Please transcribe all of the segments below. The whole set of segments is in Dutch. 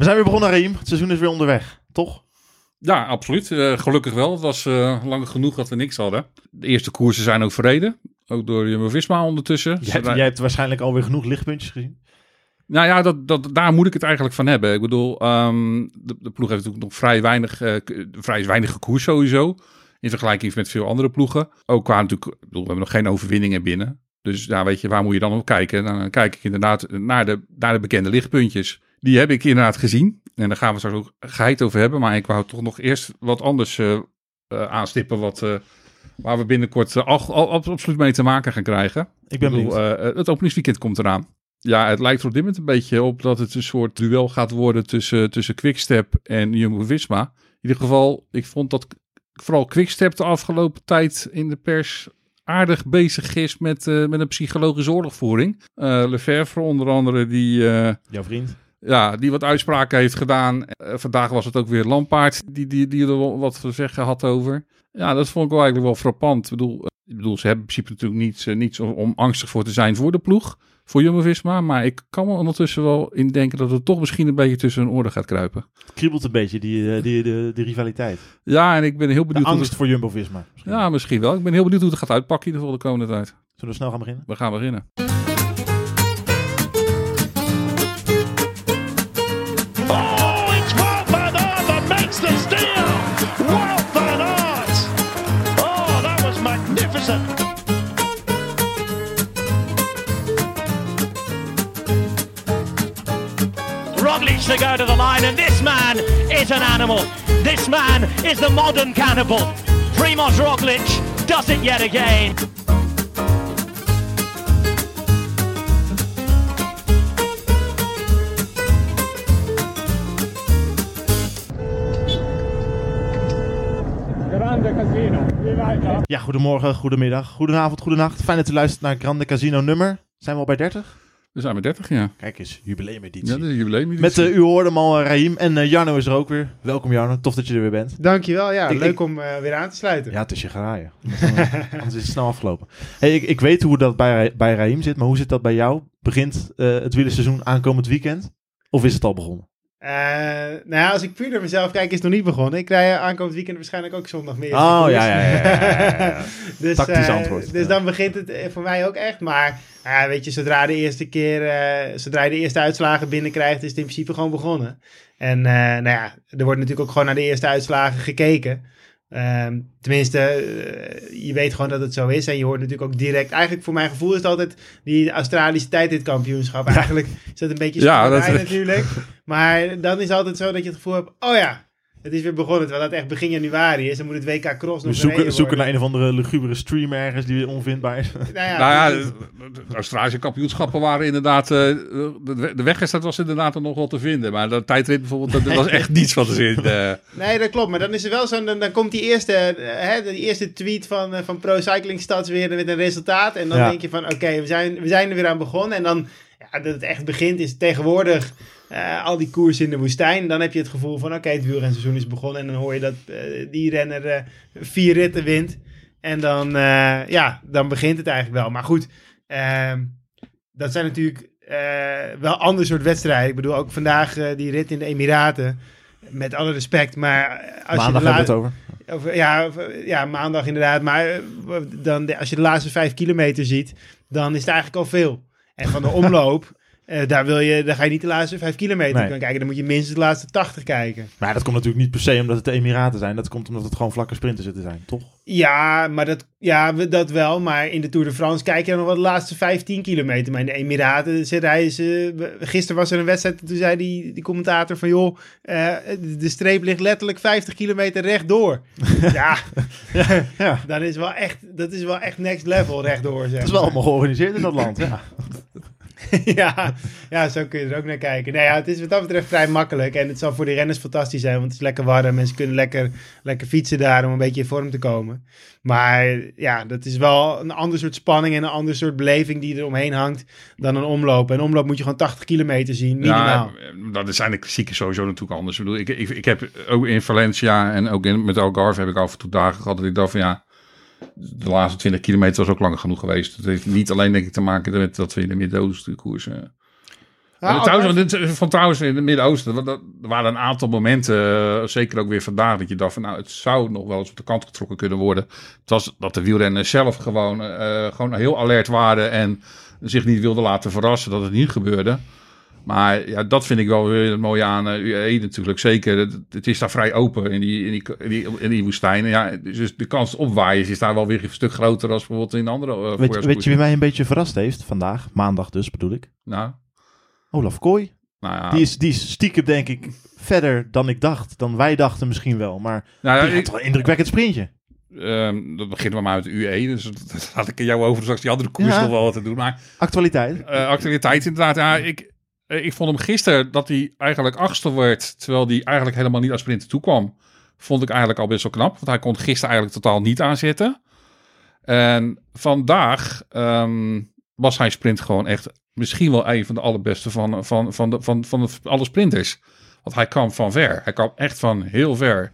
We zijn weer begonnen, Raim. Het seizoen is weer onderweg, toch? Ja, absoluut. Eh, gelukkig wel. Het was eh, lang genoeg dat we niks hadden. De eerste koersen zijn ook verreden. Ook door Jumbo-Visma ondertussen. Jij hebt, jij hebt waarschijnlijk alweer genoeg lichtpuntjes gezien. Nou ja, dat, dat, daar moet ik het eigenlijk van hebben. Ik bedoel, ehm, de, de ploeg heeft natuurlijk nog vrij weinig, eh, vrij weinig koers sowieso. In vergelijking met veel andere ploegen. Ook qua natuurlijk, ik bedoel, we hebben nog geen overwinningen binnen. Dus ja, weet je, waar moet je dan op kijken? Dan kijk ik inderdaad naar de, naar de bekende lichtpuntjes. Die heb ik inderdaad gezien. En daar gaan we straks ook geheid over hebben. Maar ik wou toch nog eerst wat anders eh, eh, aanstippen. Wat, eh, waar we binnenkort al, al- absoluut mee te maken gaan krijgen. Ik ben benieuwd. het openingsweekend komt eraan. Ja, het lijkt er op dit moment een beetje op dat het een soort duel gaat worden tussen, tussen Quickstep en Jumbo-Visma. In ieder geval, ik vond dat vooral Quickstep de afgelopen tijd in de pers aardig bezig is met, met een psychologische oorlogvoering. Lefevre onder andere, die, Jouw vriend. Ja, die wat uitspraken heeft gedaan. Eh, vandaag was het ook weer Lampaard die, die, die er wat te zeggen had over. Ja, dat vond ik wel eigenlijk wel frappant. Ik bedoel, eh, ik bedoel ze hebben in principe natuurlijk niets, eh, niets om, om angstig voor te zijn voor de ploeg. Voor Jumbo-Visma. Maar ik kan me ondertussen wel indenken dat het toch misschien een beetje tussen hun oren gaat kruipen. Het kriebelt een beetje, die, die, de, die rivaliteit. Ja, en ik ben heel De benieuwd hoe angst het... voor Jumbo-Visma. Ja, misschien wel. Ik ben heel benieuwd hoe het gaat uitpakken in ieder geval de komende tijd. Zullen we snel gaan beginnen? We gaan beginnen. To go to the line, and this man is an animal. This man is the modern cannibal. Primoz Roglic does it yet again. Ja, goedemorgen, goedemiddag, goedenavond, goedenacht. Fijn dat u luistert naar Grande Casino nummer. Zijn we al bij 30? We zijn met 30 jaar. Kijk eens, jubileumeditie. Ja, dat is een jubileum. Met, eh, u hoorde hem al, eh, Raim. En eh, Jarno is er ook weer. Welkom Jarno, tof dat je er weer bent. Dankjewel, ja. Ik- leuk ik- om eh, weer aan te sluiten. Ja, het is je geraaien. Anders is het snel afgelopen. Hey, ik, ik weet hoe dat bij, bij Raim zit, maar hoe zit dat bij jou? Begint eh, het wielerseizoen aankomend weekend? Of is het al begonnen? Eh, nou ja, als ik puur naar mezelf kijk, is het nog niet begonnen. Ik rij aankomend weekend waarschijnlijk ook zondag meer. Oh, ja, ja, ja, ja, ja, ja. dus, Tactisch eh, antwoord, Dus dan begint het eh, voor mij ook echt. Maar weet je, zodra de eerste keer, zodra je de eerste uitslagen binnenkrijgt, is het in principe gewoon begonnen. En nou ja, er wordt natuurlijk ook gewoon naar de eerste uitslagen gekeken. Ehm, tenminste, eh, je weet gewoon dat het zo is. En je hoort natuurlijk ook direct. Eigenlijk voor mijn gevoel is het altijd die Australische tijdritkampioenschap. Eigenlijk is dat een beetje Ja, dat- natuurlijk. Maar dan is het altijd zo dat je het gevoel hebt. Oh ja, het is weer begonnen. Terwijl het echt begin januari is. Dan moet het WK Cross nog We zoeken, zoeken naar een of andere lugubere stream ergens die weer onvindbaar is. Nou ja, nou ja, de, Australische kampioenschappen waren inderdaad... eh, de, de wegwedstrijd was inderdaad er nog wel te vinden. Maar de tijdrit bijvoorbeeld, dat, dat was echt niets van te zien. eh. Nee, dat klopt. Maar dan is er wel zo'n. Dan, dan komt die eerste, eh, hè, die eerste tweet van, van Pro Cycling Stats weer met een resultaat. En dan Ja. denk je van: oké, we, zijn, we zijn er weer aan begonnen. En dan, ja, dat het echt begint, is tegenwoordig eh, al die koers in de woestijn. Dan heb je het gevoel van: oké, het wielrenseizoen is begonnen. En dan hoor je dat eh, die renner eh, vier ritten wint. En dan, ja, dan begint het eigenlijk wel. Maar goed, ehm, dat zijn natuurlijk wel ander soort wedstrijden. Ik bedoel, ook vandaag die rit in de Emiraten. Met alle respect, maar als Maandag je hebben we het over. over- ja, over- ja, maandag inderdaad. Maar dan, als je de laatste vijf kilometer ziet, dan is het eigenlijk al veel. En van de omloop, eh, daar, wil je, daar ga je niet de laatste vijf kilometer Nee. kunnen kijken. Dan moet je minstens de laatste 80 kijken. Maar dat komt natuurlijk niet per se omdat het de Emiraten zijn. Dat komt omdat het gewoon vlakke sprinten zitten zijn, toch? Ja, maar dat, ja, dat wel. Maar in de Tour de France kijk je dan nog wel de laatste 15 kilometer. Maar in de Emiraten zit hij... Ze, gisteren was er een wedstrijd en toen zei die, die commentator van... joh, eh, de streep ligt letterlijk 50 kilometer rechtdoor. ja, Ja. dat is wel echt, dat is wel echt next level rechtdoor. Zeg Het is wel allemaal georganiseerd in dat land. Ja. ja, ja, zo kun je er ook naar kijken. Nou ja, het is wat dat betreft vrij makkelijk. En het zal voor de renners fantastisch zijn, want het is lekker warm. En ze kunnen lekker, lekker fietsen daar om een beetje in vorm te komen. Maar ja, dat is wel een ander soort spanning en een ander soort beleving die er omheen hangt dan een omloop. En een omloop moet je gewoon 80 kilometer zien, minimaal. Ja, dat is zijn de klassieken sowieso natuurlijk anders. Ik, bedoel, ik, ik, ik heb ook in Valencia en ook in, met Algarve heb ik af en toe dagen gehad dat ik dacht van ja, de laatste 20 kilometer was ook lang genoeg geweest. Het heeft niet alleen denk ik te maken met dat we in de Midden-Oosten koersen. Nou, trouwens, van trouwens in het Midden-Oosten, er waren een aantal momenten, eh, zeker ook weer vandaag, dat je dacht van nou, het zou nog wel eens op de kant getrokken kunnen worden. Het was dat de wielrenners zelf gewoon, eh, gewoon heel alert waren en zich niet wilden laten verrassen dat het niet gebeurde. Maar ja, dat vind ik wel weer het mooie aan eh, UAE natuurlijk. Zeker, het, het is daar vrij open in die, in die, in die, in die woestijn. Ja, dus de kans op waaiers is daar wel weer een stuk groter dan bijvoorbeeld in andere uh, Weet, weet je wie mij een beetje verrast heeft vandaag? Maandag dus bedoel ik. Nou, Olaf Kooi. nou ja. Die, is, die is stiekem denk ik verder dan ik dacht. Dan wij dachten misschien wel. Maar nou, ja, die ik- had een indrukwekkend sprintje. Ehm, dat begint maar uit UE, dus dat laat ik jou over straks die andere koers Ja. nog wel wat te doen. Maar Actualiteit. eh, actualiteit inderdaad, ja, ik, ik vond hem gisteren dat hij eigenlijk achtste werd, terwijl hij eigenlijk helemaal niet als sprinter toekwam. Vond ik eigenlijk al best wel knap, want hij kon gisteren eigenlijk totaal niet aanzetten. En vandaag ehm, was hij sprint gewoon echt misschien wel een van de allerbeste van, van, van, de, van, van de, alle sprinters. Want hij kwam van ver. Hij kwam echt van heel ver.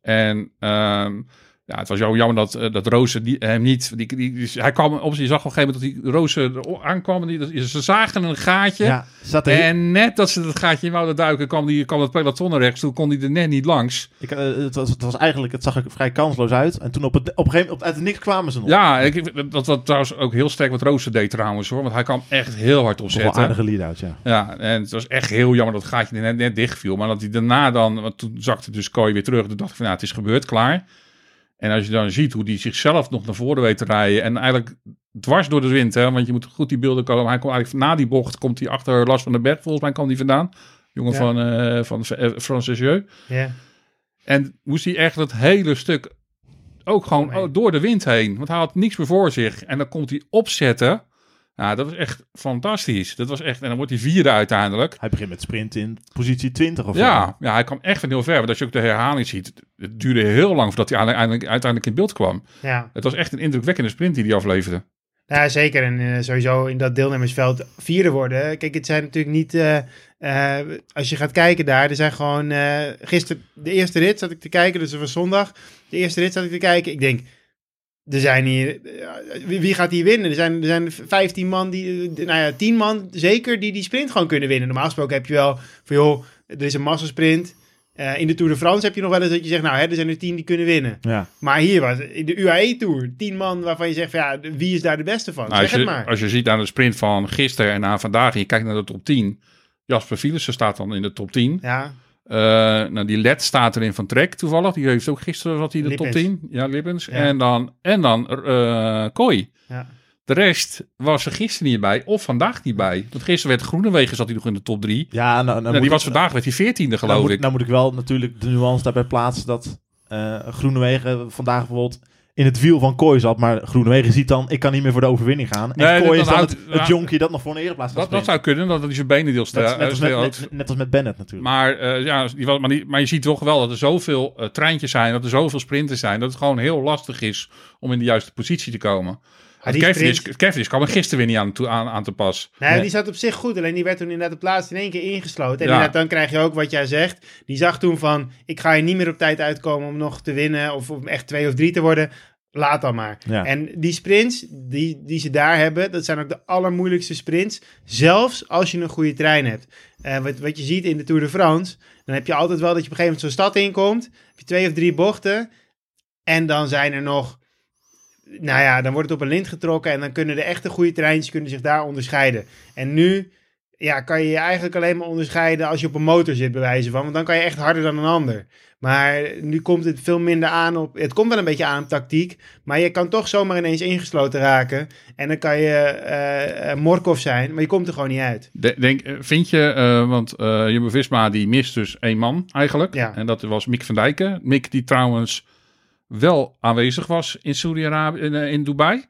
En ehm, ja, het was jammer dat, eh, dat Rozen die, hem niet... Die, die, die- hij kwam op, je zag op een gegeven moment dat die Rozen er aankwam. En die, dat- ze zagen een gaatje. Ja, zat er, En net dat ze dat gaatje in wouden duiken, kwam, die, kwam het peloton naar rechts. Toen kon hij er net niet langs. ik, eh, het, was, het was eigenlijk, het zag er vrij kansloos uit. En toen op, het, op een gegeven moment, uit het niks kwamen ze nog. Ja, ik, dat was trouwens ook heel sterk wat Rozen deed trouwens hoor. Want hij kwam echt heel hard opzetten. aardige lead-out, ja. Ja, en het was echt heel jammer dat het gaatje net, net dicht viel. Maar dat hij daarna dan, want toen zakte dus Kooi weer terug. Toen dacht ik van, nou, het is gebeurd, klaar. En als je dan ziet hoe die zichzelf nog naar voren weet te rijden. En eigenlijk dwars door de wind, hè. Want je moet goed die beelden komen. Hij komt eigenlijk na die bocht, komt hij achter Lars van den Berg. Volgens mij kwam die vandaan. Jongen Ja. van, eh van Francis Jeu. Ja. En moest hij echt het hele stuk ook gewoon oh, door de wind heen. Want hij had niks meer voor zich. En dan komt hij opzetten. Ja, dat was echt fantastisch. Dat was echt, en dan wordt hij vierde uiteindelijk. Hij begint met sprint in positie 20 of Ja, zo. ja, hij kwam echt van heel ver. Want als je ook de herhaling ziet, het- het duurde heel lang voordat hij uiteindelijk, uiteindelijk in beeld kwam. ja. Het was echt een indrukwekkende sprint die hij afleverde. Ja, zeker. En eh, sowieso in dat deelnemersveld vierde worden. Kijk, het zijn natuurlijk niet... eh, eh, als je gaat kijken daar, er zijn gewoon... eh gisteren, de eerste rit zat ik te kijken, dus dat was zondag. De eerste rit zat ik te kijken. Ik denk, er zijn hier... wie, gaat hier winnen? Er zijn, er zijn 15 man, die, nou ja, 10 man zeker, die die sprint gewoon kunnen winnen. Normaal gesproken heb je wel van, joh, er is een massasprint. Eh in de Tour de France heb je nog wel eens dat je zegt, nou, hè, er zijn er 10 die kunnen winnen. Ja. Maar hier was in de UAE-tour 10 man waarvan je zegt, van, ja, wie is daar de beste van? Nou, als, zeg het je, maar. als je ziet aan de sprint van gisteren en aan vandaag, en je kijkt naar de top 10. Jasper Philipsen staat dan in de top 10. Ja, Eh, nou, die led staat erin van Trek toevallig. Die heeft ook gisteren wat hij in de top Lippens. 10. Ja, Lippens. Ja. En dan, en dan eh Kooi. ja. De rest was er gisteren niet bij of vandaag niet bij. Want gisteren werd Groenewegen zat hij nog in de top 3. Ja, nou, nou Nou, die was ik- vandaag werd hij 14e nou geloof moet, ik. nou moet ik wel natuurlijk de nuance daarbij plaatsen dat eh Groenewegen vandaag bijvoorbeeld in het wiel van Kooi zat. Maar Groenewegen ziet dan, ik kan niet meer voor de overwinning gaan. En Nee, Kooi is dan houdt- het, het jonkje dat nog voor een ereplaats gaat dat, zou kunnen, dat hij zijn benen deel Net, net, als met, net, net als met Bennett natuurlijk. Maar, eh, ja, die was, maar, die, maar je ziet toch wel dat er zoveel eh, treintjes zijn, dat er zoveel sprinters zijn, dat het gewoon heel lastig is om in de juiste positie te komen. sprint- Cavendish kwam er gisteren weer niet aan, toe- aan, aan te pas. Nee, Nee. die zat op zich goed. Alleen die werd toen inderdaad op plaats in één keer ingesloten. En Ja. inderdaad, dan krijg je ook wat jij zegt. Die zag toen van, ik ga hier niet meer op tijd uitkomen om nog te winnen. Of om echt twee of drie te worden. Laat dan maar. Ja. En die sprints die, die ze daar hebben, dat zijn ook de allermoeilijkste sprints. Zelfs als je een goede trein hebt. Eh, wat, wat je ziet in de Tour de France, dan heb je altijd wel dat je op een gegeven moment zo'n stad inkomt. Heb je twee of drie bochten. En dan zijn er nog, nou ja, dan wordt het op een lint getrokken. En dan kunnen de echte goede treintjes kunnen zich daar onderscheiden. En nu ja, kan je je eigenlijk alleen maar onderscheiden als je op een motor zit, bij wijze van. Want dan kan je echt harder dan een ander. Maar nu komt het veel minder aan op. Het komt wel een beetje aan op tactiek. Maar je kan toch zomaar ineens ingesloten raken. En dan kan je eh eh, Morkov zijn. Maar je komt er gewoon niet uit. De- denk, eh, vind je, want eh Jumbo-Visma die mist dus één man eigenlijk. Ja. En dat was Mick van Dijken. Mick die trouwens wel aanwezig was in Saudi-Arabië, in, in Dubai.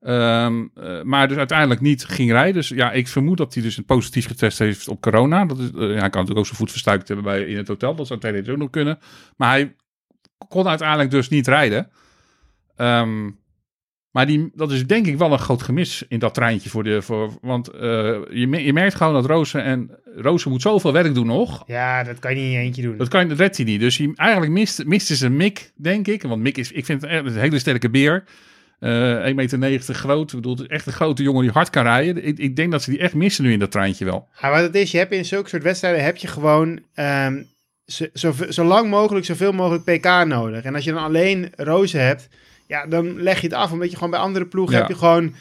Ehm, eh, maar dus uiteindelijk niet ging rijden. Dus ja, ik vermoed dat hij dus een positief getest heeft op corona. Dat is, eh, ja, hij kan natuurlijk ook zijn voet verstuikt hebben bij, in het hotel. Dat zou theoretisch ook nog kunnen. Maar hij kon uiteindelijk dus niet rijden. Ehm, maar die, dat is denk ik wel een groot gemis in dat treintje. Voor de, voor, want eh, je, je merkt gewoon dat Rozen en Rozen moet zoveel werk doen nog. Ja, dat kan je niet in je eentje doen. Dat, kan, dat redt hij niet. Dus hij, eigenlijk mist, miste ze Mick, denk ik. Want Mick is, ik vind het een hele sterke beer. Eh 1,90 meter groot. Ik bedoel, het is echt een grote jongen die hard kan rijden. Ik, ik denk dat ze die echt missen nu in dat treintje wel. Ja, wat het is, je hebt in zulke soort wedstrijden heb je gewoon ehm, zo, zo, zo lang mogelijk, zoveel mogelijk PK nodig. En als je dan alleen Rozen hebt, ja, dan leg je het af. Omdat je gewoon bij andere ploegen Ja. heb je gewoon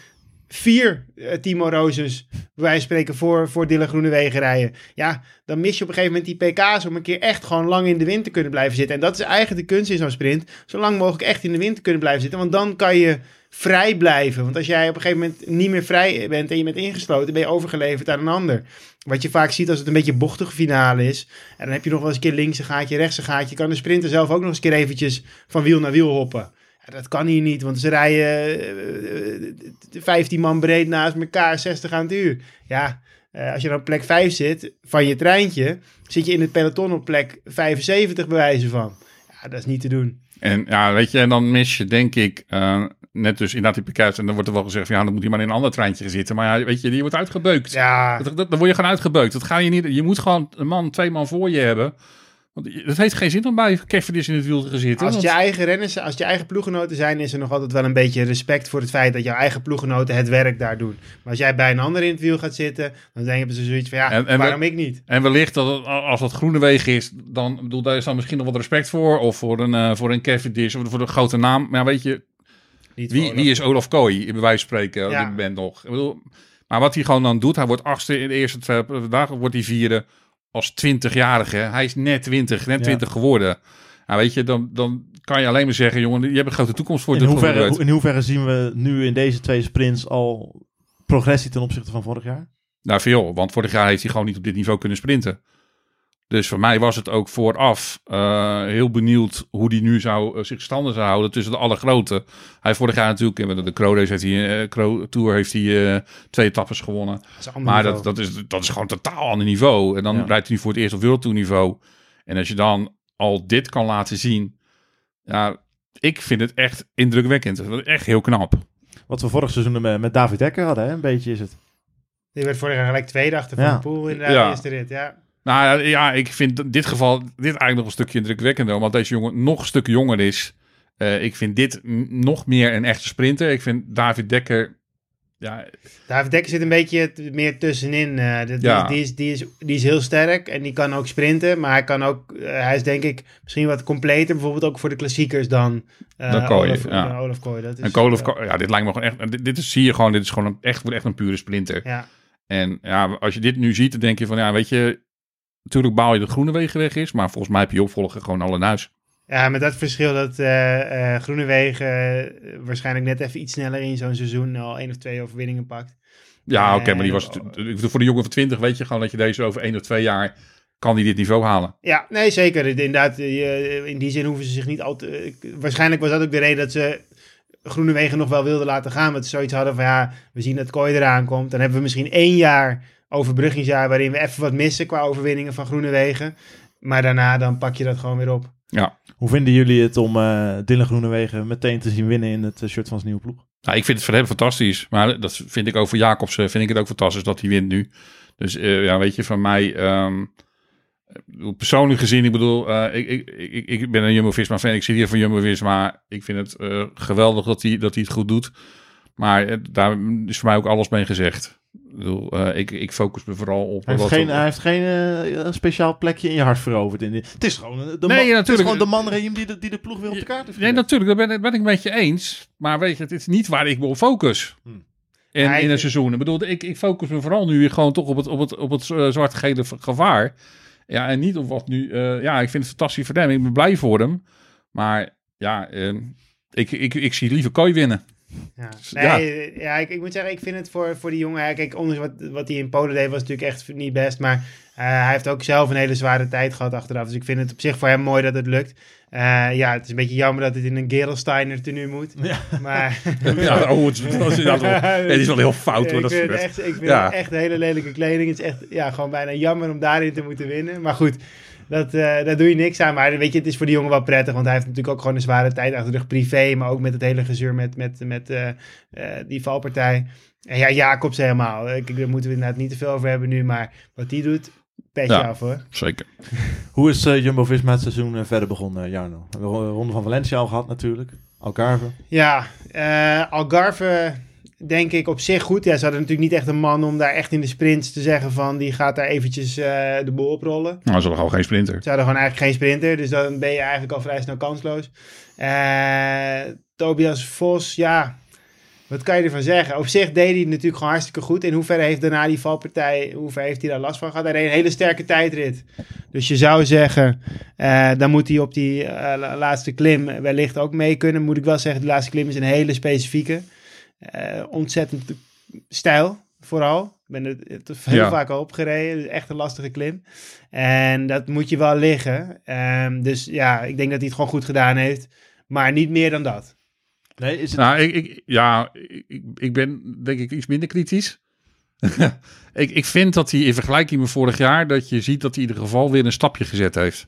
vier eh, Timo Rozes, van spreken, voor, voor Dylan Groenewegen rijden. Ja, dan mis je op een gegeven moment die PK's om een keer echt gewoon lang in de wind te kunnen blijven zitten. En dat is eigenlijk de kunst in zo'n sprint. Zo lang mogelijk echt in de wind te kunnen blijven zitten. Want dan kan je vrij blijven. Want als jij op een gegeven moment niet meer vrij bent en je bent ingesloten, ben je overgeleverd aan een ander. Wat je vaak ziet als het een beetje een bochtige finale is. En dan heb je nog wel eens een keer links een gaatje, rechts een gaatje. Kan de sprinter zelf ook nog eens een keer eventjes van wiel naar wiel hoppen. Dat kan hier niet, want ze rijden eh, eh, 15 man breed naast elkaar, 60 aan het uur. Ja, eh, als je dan op plek 5 zit van je treintje, zit je in het peloton op plek 75 bij wijze van. Ja, dat is niet te doen. En ja, weet je, en dan mis je denk ik eh, net dus inderdaad die PK's. En dan wordt er wel gezegd ja, dan moet hij maar in een ander treintje gaan zitten. Maar ja, weet je, die wordt uitgebeukt. Ja, Dat, dat- dan word je gewoon uitgebeukt. Dat ga je niet. Je moet gewoon een man, twee man voor je hebben. Want het heeft geen zin om bij Cavendish in het wiel te gaan zitten. Als want- je eigen renners, als je eigen ploegenoten zijn, is er nog altijd wel een beetje respect voor het feit dat jouw eigen ploegenoten het werk daar doen. Maar als jij bij een ander in het wiel gaat zitten, dan denken ze zoiets van ja, En- en waarom we- ik niet? En wellicht dat als het groene wegen is, dan bedoel, daar is dan misschien nog wat respect voor. Of voor een, eh, voor een Cavendish of voor een grote naam. Maar weet je, niet wie, wie is Olaf Kooi, bij wijze van spreken, op Ja. dit moment nog. Ik bedoel, maar wat hij gewoon dan doet, hij wordt achtste in de eerste twee dagen, wordt hij vierde als 20-jarige. Hij is net 20, net Ja. 20 geworden. Nou, weet je, dan, dan kan je alleen maar zeggen, jongen, je hebt een grote toekomst voor In hoeverre, in hoeverre zien we nu in deze twee sprints al progressie ten opzichte van vorig jaar? Nou, veel, want vorig jaar heeft hij gewoon niet op dit niveau kunnen sprinten. Dus voor mij was het ook vooraf eh, heel benieuwd hoe hij nu zou, eh, zich standen zou houden tussen de allergrote. Hij heeft vorig jaar natuurlijk, in de Crow Race heeft hij, eh, Crow Tour heeft hij eh, twee etappes gewonnen. Dat Maar niveau. dat, dat, is, dat is gewoon totaal ander niveau. En dan Ja. rijdt hij nu voor het eerst op wereldtoerniveau. En als je dan al dit kan laten zien, ja, ik vind het echt indrukwekkend. Dat is Echt heel knap. Wat we vorig seizoen met, met David Dekker hadden, hè? een beetje is het. Die werd vorig jaar gelijk tweede achter Van Ja. Poel in de Ja. eerste rit. Ja. Nou ja, ik vind in dit geval dit eigenlijk nog een stukje indrukwekkender. Omdat deze jongen nog een stuk jonger is. Eh, ik vind dit nog meer een echte sprinter. Ik vind David Dekker... Ja, David Dekker zit een beetje meer tussenin. eh, die, Ja. die, is, die, is, die is heel sterk en die kan ook sprinten. Maar hij, kan ook, eh, hij is denk ik misschien wat completer. Bijvoorbeeld ook voor de klassiekers dan, Dan Kooi, Olaf, ja. dan Olaf Kooi. Dat is, en Ko- ja, dit lijkt me gewoon echt... Dit, dit is, zie je gewoon, dit is gewoon een, echt, echt een pure sprinter. ja. En ja, als je dit nu ziet, dan denk je van... Ja, weet je... Natuurlijk baal je dat groene wegen weg is. Maar volgens mij heb je opvolger gewoon al in huis. ja, met dat verschil dat Groenewegen eh, waarschijnlijk net even iets sneller in zo'n seizoen al één of twee overwinningen pakt. Ja, oké, maar die was... Voor de jongen van 20 weet je gewoon dat je deze over één of twee jaar... kan die dit niveau halen. Ja, nee, zeker. Inderdaad, in die zin hoeven ze zich niet al te... Waarschijnlijk was dat ook de reden dat ze Groenewegen nog wel wilden laten gaan. Want ze zoiets hadden van, ja, we zien dat Kooi eraan komt. Dan hebben we misschien één jaar overbruggingsjaar... waarin we even wat missen qua overwinningen van Groenewegen. Maar daarna dan pak je dat gewoon weer op. Ja. Hoe vinden jullie het om eh Dylan Groenewegen meteen te zien winnen in het eh, shirt van zijn nieuwe ploeg? Nou, ik vind het voor hem fantastisch. Maar dat vind ik ook voor Jacobs eh, vind ik het ook fantastisch dat hij wint nu. Dus eh, ja, weet je, van mij... ehm, persoonlijk gezien, ik bedoel, eh, ik, ik, ik, ik ben een Jumbo-Visma fan. Ik zit hier voor Jumbo-Visma. Ik vind het eh, geweldig dat hij, dat hij het goed doet. Maar daar is voor mij ook alles mee gezegd. Ik bedoel, eh, ik, ik focus me vooral op... Hij heeft geen, hij heeft geen eh, speciaal plekje in je hart veroverd. In dit. Het is gewoon, eh, de, Nee, man, het is natuurlijk. gewoon de manregime die de, die de ploeg weer op de kaart heeft Nee, natuurlijk, daar ben, ben ik met je eens. Maar weet je, het is niet waar ik me op focus. Hmm. In, Ja, ik- in een seizoen. Ik bedoel, ik, ik focus me vooral nu gewoon toch op het, op het, op het zwart-gele gevaar. Ja, en niet op wat nu... ja, ik vind het fantastisch voor hem. Ik ben blij voor hem. Maar ja, eh, ik, ik, ik zie liever Kooi winnen. Ja, Ja. nee, ja. ik, ik moet zeggen, ik vind het voor, voor die jongen... Kijk, ondanks wat, wat hij in Polen deed, was natuurlijk echt niet best. Maar eh, hij heeft ook zelf een hele zware tijd gehad achteraf. Dus ik vind het op zich voor hem mooi dat het lukt. Eh, ja, het is een beetje jammer dat het in een Gerelsteiner tenue moet. Ja. Maar... Ja, oh, het, is- dat is wel- het is wel heel fout hoor. ik Dat vind, het is echt, ik vind Ja. het echt hele lelijke kleding. Het is echt ja, gewoon bijna jammer om daarin te moeten winnen. Maar goed, dat, eh, daar doe je niks aan. Maar weet je, het is voor die jongen wel prettig. Want hij heeft natuurlijk ook gewoon een zware tijd achter de rug privé. Maar ook met het hele gezeur met, met, met eh, eh, die valpartij. En ja, Jacobs helemaal. Ik, daar moeten we inderdaad niet te veel over hebben nu. Maar wat die doet, petje Ja. af hoor. Zeker. Hoe is eh, Jumbo-Visma het seizoen verder begonnen, Jarno? We hebben de Ronde van Valencia al gehad natuurlijk. Algarve. Ja, eh, Algarve denk ik op zich goed. Ja, ze hadden natuurlijk niet echt een man om daar echt in de sprints te zeggen van die gaat daar eventjes eh, de boel oprollen. Nou, ze hadden gewoon geen sprinter. Ze hadden gewoon eigenlijk geen sprinter, dus dan ben je eigenlijk al vrij snel kansloos. Eh, Tobias Vos, ja, wat kan je ervan zeggen? Op zich deed hij het natuurlijk gewoon hartstikke goed. In hoeverre heeft daarna die valpartij, hoe ver heeft hij daar last van gehad? Hij reed een hele sterke tijdrit. Dus je zou zeggen, eh, dan moet hij op die la- laatste klim wellicht ook mee kunnen. Moet ik wel zeggen, de laatste klim is een hele specifieke. Eh, ontzettend stijl, vooral. Ik ben er het heel Ja. vaak al opgereden. Echt een lastige klim. En dat moet je wel liggen. Ehm, dus ja, ik denk dat hij het gewoon goed gedaan heeft. Maar niet meer dan dat. Nee, is het... Nou, ik, ik, ja, ik, ik ben denk ik iets minder kritisch. ik, ik vind dat hij in vergelijking met vorig jaar, dat je ziet dat hij in ieder geval weer een stapje gezet heeft.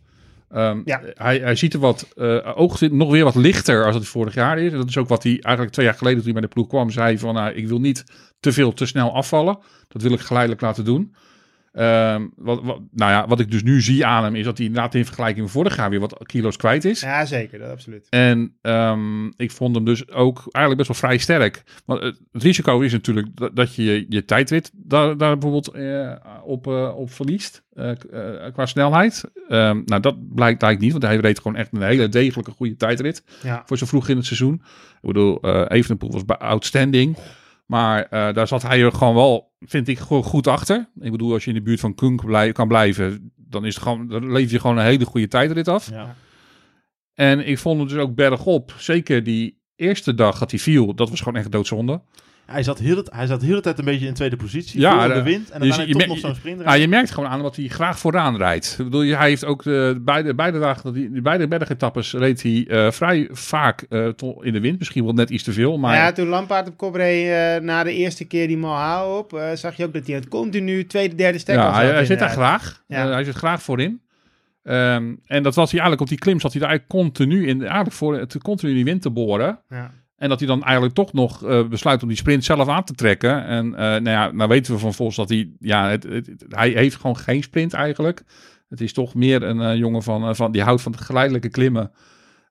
Ehm, Ja. hij, hij ziet er wat, eh oog nog weer wat lichter als het vorig jaar is. Dat is ook wat hij eigenlijk twee jaar geleden toen hij bij de ploeg kwam, zei van nou, ik wil niet te veel te snel afvallen. Dat wil ik geleidelijk laten doen. Ehm, wat, wat, nou ja, wat ik dus nu zie aan hem is dat hij inderdaad in vergelijking met vorig jaar weer wat kilo's kwijt is. Ja, zeker. Dat absoluut. En ehm, ik vond hem dus ook eigenlijk best wel vrij sterk. Want het, het risico is natuurlijk dat, dat je je, je tijdrit daar, daar bijvoorbeeld eh, op, eh, op verliest eh, qua snelheid. Ehm, nou, dat blijkt eigenlijk niet, want hij reed gewoon echt een hele degelijke goede tijdrit Ja. voor zo vroeg in het seizoen. Ik bedoel, Evenepoel was outstanding. Maar eh, daar zat hij er gewoon wel, vind ik, gewoon goed achter. Ik bedoel, als je in de buurt van Kunk blij, kan blijven, dan, is het gewoon, dan leef je gewoon een hele goede tijdrit af. Ja. En ik vond het dus ook bergop. Zeker die eerste dag dat hij viel, dat was gewoon echt doodzonde. Hij, zat heel het, hij zat heel de tijd een beetje in tweede positie. Ja, de de- wind. En dus dan je toch nog zo'n sprint rijden. je merkt gewoon aan wat hij graag vooraan rijdt. Ik bedoel, hij heeft ook de beide, beide dagen, dat hij, de beide bergetappes reed hij eh, vrij vaak eh, in de wind. Misschien wel net iets te veel, maar... ja, toen Lampaard op kop reed eh, na de eerste keer die Malhao op, eh, zag je ook dat hij het continu tweede, derde stek Ja, al hij, hij zit daar graag. Ja. Eh, hij zit graag voorin. Ehm, en dat was hij eigenlijk op die klim zat hij daar eigenlijk continu in, eigenlijk voor het continu in die wind te boren. Ja. En dat hij dan eigenlijk toch nog eh, besluit om die sprint zelf aan te trekken. En eh, nou ja, nou weten we van Vos dat hij, ja, het, het- het- hij heeft gewoon geen sprint eigenlijk. Het is toch meer een eh, jongen van, van, die houdt van het geleidelijke klimmen.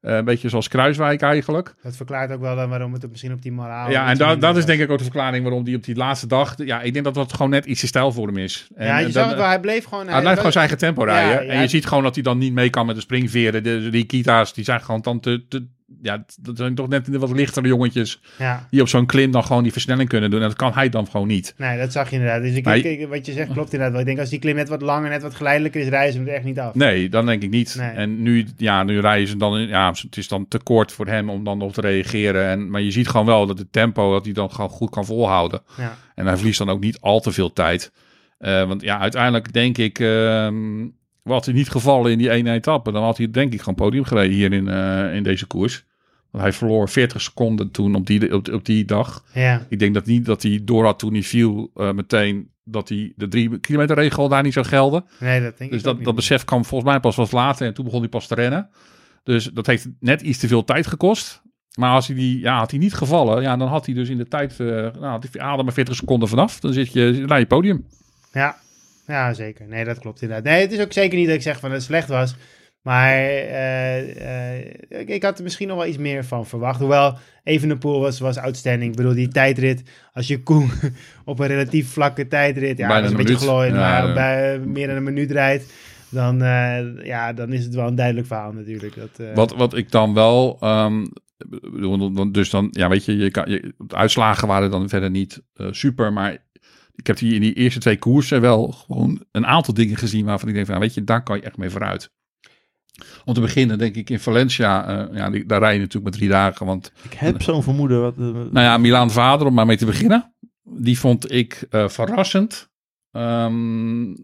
Een beetje zoals Kruiswijk eigenlijk. Dat verklaart ook wel dan waarom het misschien op die Malhao... ja, en iets dat, is denk ik ook de verklaring waarom die op die laatste dag... Ja, ik denk dat dat gewoon net iets te stijl voor hem is. En, Ja, je en zag wel, hij bleef gewoon... hij blijft gewoon zijn eigen tempo rijden. ja, en je ziet gewoon dat hij dan niet mee kan met de springveren. De, die Kita's, die zijn gewoon dan te... te ja, dat zijn toch net de wat lichtere jongetjes Ja, die op zo'n klim dan gewoon die versnelling kunnen doen. En dat kan hij dan gewoon niet. nee, dat zag je inderdaad. Dus ik, Maar ik- wat je zegt klopt inderdaad wel. Ik denk als die klim net wat langer, net wat geleidelijker is, rijden ze hem er echt niet af. Nee, dan denk ik niet. Nee. En nu, ja, nu rijden ze dan... Ja, het is dan te kort voor hem om dan op te reageren. En, maar je ziet gewoon wel dat het tempo, dat hij dan gewoon goed kan volhouden. Ja. En hij verliest dan ook niet al te veel tijd. Eh, want ja, uiteindelijk denk ik... ehm wat hij niet gevallen in die ene etappe... dan had hij denk ik gewoon podium gereden hier in, eh, in deze koers. Want hij verloor 40 seconden toen op die, op, op die dag. Ja, Ik denk dat niet dat hij door had toen hij viel eh, meteen... dat hij de drie kilometer regel daar niet zou gelden. nee, dat denk Dus ik dat, dat besef kwam volgens mij pas wat later en toen begon hij pas te rennen. Dus dat heeft net iets te veel tijd gekost. Maar als hij die, ja, had hij niet gevallen, ja, dan had hij dus in de tijd, eh nou, had hij adem maar 40 seconden vanaf. Dan zit je naar je podium. Ja. Ja, zeker. Nee, dat klopt inderdaad. Nee, het is ook zeker niet dat ik zeg van dat het slecht was. Maar eh, eh, ik, ik had er misschien nog wel iets meer van verwacht. Hoewel Evenepoel was, was outstanding. Ik bedoel, die tijdrit, als je Koen op een relatief vlakke tijdrit, ja, dat is een een beetje glooien, Ja, maar ja. bij meer dan een minuut rijdt, dan, eh, ja, dan is het wel een duidelijk verhaal natuurlijk. Dat, eh, Wat, wat ik dan wel, dan- dus dan, ja, weet je, je, kan, je de uitslagen waren dan verder niet eh, super, maar ik heb die in die eerste twee koersen wel gewoon een aantal dingen gezien waarvan ik denk van, weet je, daar kan je echt mee vooruit. Om te beginnen denk ik in Valencia, eh, ja, die, daar rij je natuurlijk met drie dagen, want Ik heb zo'n vermoeden. Wat, eh, Nou ja, Milaan Vader, om maar mee te beginnen. Die vond ik eh, verrassend. Ehm,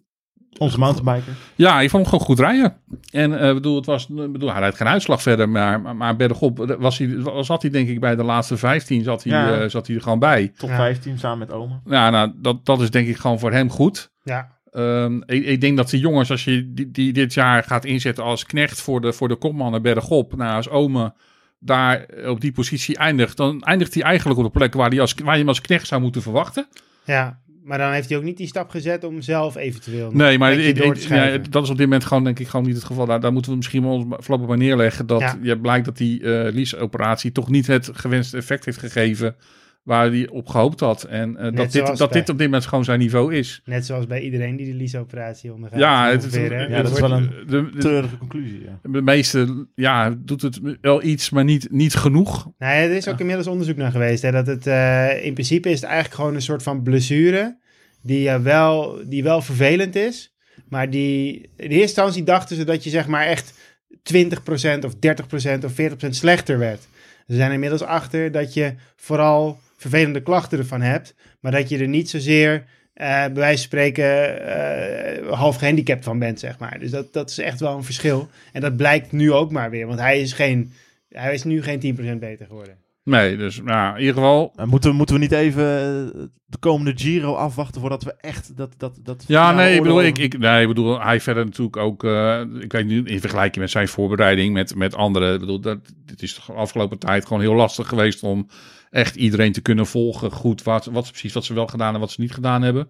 onze mountainbiker. ja, ik vond hem gewoon goed rijden. En eh bedoel, het was, ik bedoel, hij rijdt geen uitslag verder, maar, maar, maar bergop was hij, was- zat hij denk ik bij de laatste 15, zat hij, Ja. eh, zat hij er gewoon bij. Top Ja. 15 samen met Ome. Ja, nou, dat, dat is denk ik gewoon voor hem goed. ja, Ehm, ik, ik denk dat die jongens, als je die, die dit jaar gaat inzetten als knecht voor de, voor de kopmannen bergop, nou, als Ome daar op die positie eindigt, dan eindigt hij eigenlijk op de plek waar, hij als, waar je hem als knecht zou moeten verwachten. ja. Maar dan heeft hij ook niet die stap gezet om zelf eventueel Nee, maar ik- dat is op dit moment gewoon, denk ik, gewoon niet het geval. Daar, daar moeten we misschien wel voorlopig bij neerleggen. Dat Ja. je blijkt dat die eh lease-operatie toch niet het gewenste effect heeft gegeven waar hij op gehoopt had. En eh, dat, dit, dat bij- dit op dit moment gewoon zijn niveau is. Net zoals bij iedereen die de leaseoperatie ondergaat. Ja, het ongeveer, ja, dat is wel een De, de, treurige conclusie. Ja. de meeste, ja, doet het wel iets, maar niet, niet genoeg. Nou, ja, er is ook inmiddels onderzoek naar geweest. Hè, dat het, eh, in principe is het eigenlijk gewoon een soort van blessure. Die, eh, wel, die wel vervelend is. Maar die, in eerste instantie dachten ze dat je zeg maar echt 20% of 30% of 40% slechter werd. Ze zijn inmiddels achter dat je vooral vervelende klachten ervan hebt. Maar dat je er niet zozeer, eh bij wijze van spreken, eh, half gehandicapt van bent, zeg maar. Dus dat, dat is echt wel een verschil. En dat blijkt nu ook maar weer. Want hij is, geen, hij is nu geen 10% beter geworden. Nee, dus nou, in ieder geval. Maar moeten, we- moeten we niet even eh, de komende Giro afwachten voordat we echt dat... dat, dat Ja, nee, ik bedoel, ik, ik, nee, ik bedoel, hij verder natuurlijk ook, eh, ik weet niet, in vergelijking met zijn voorbereiding met, met anderen, ik bedoel, dat, dit is de afgelopen tijd gewoon heel lastig geweest om echt iedereen te kunnen volgen, goed, wat, wat precies wat ze wel gedaan en wat ze niet gedaan hebben.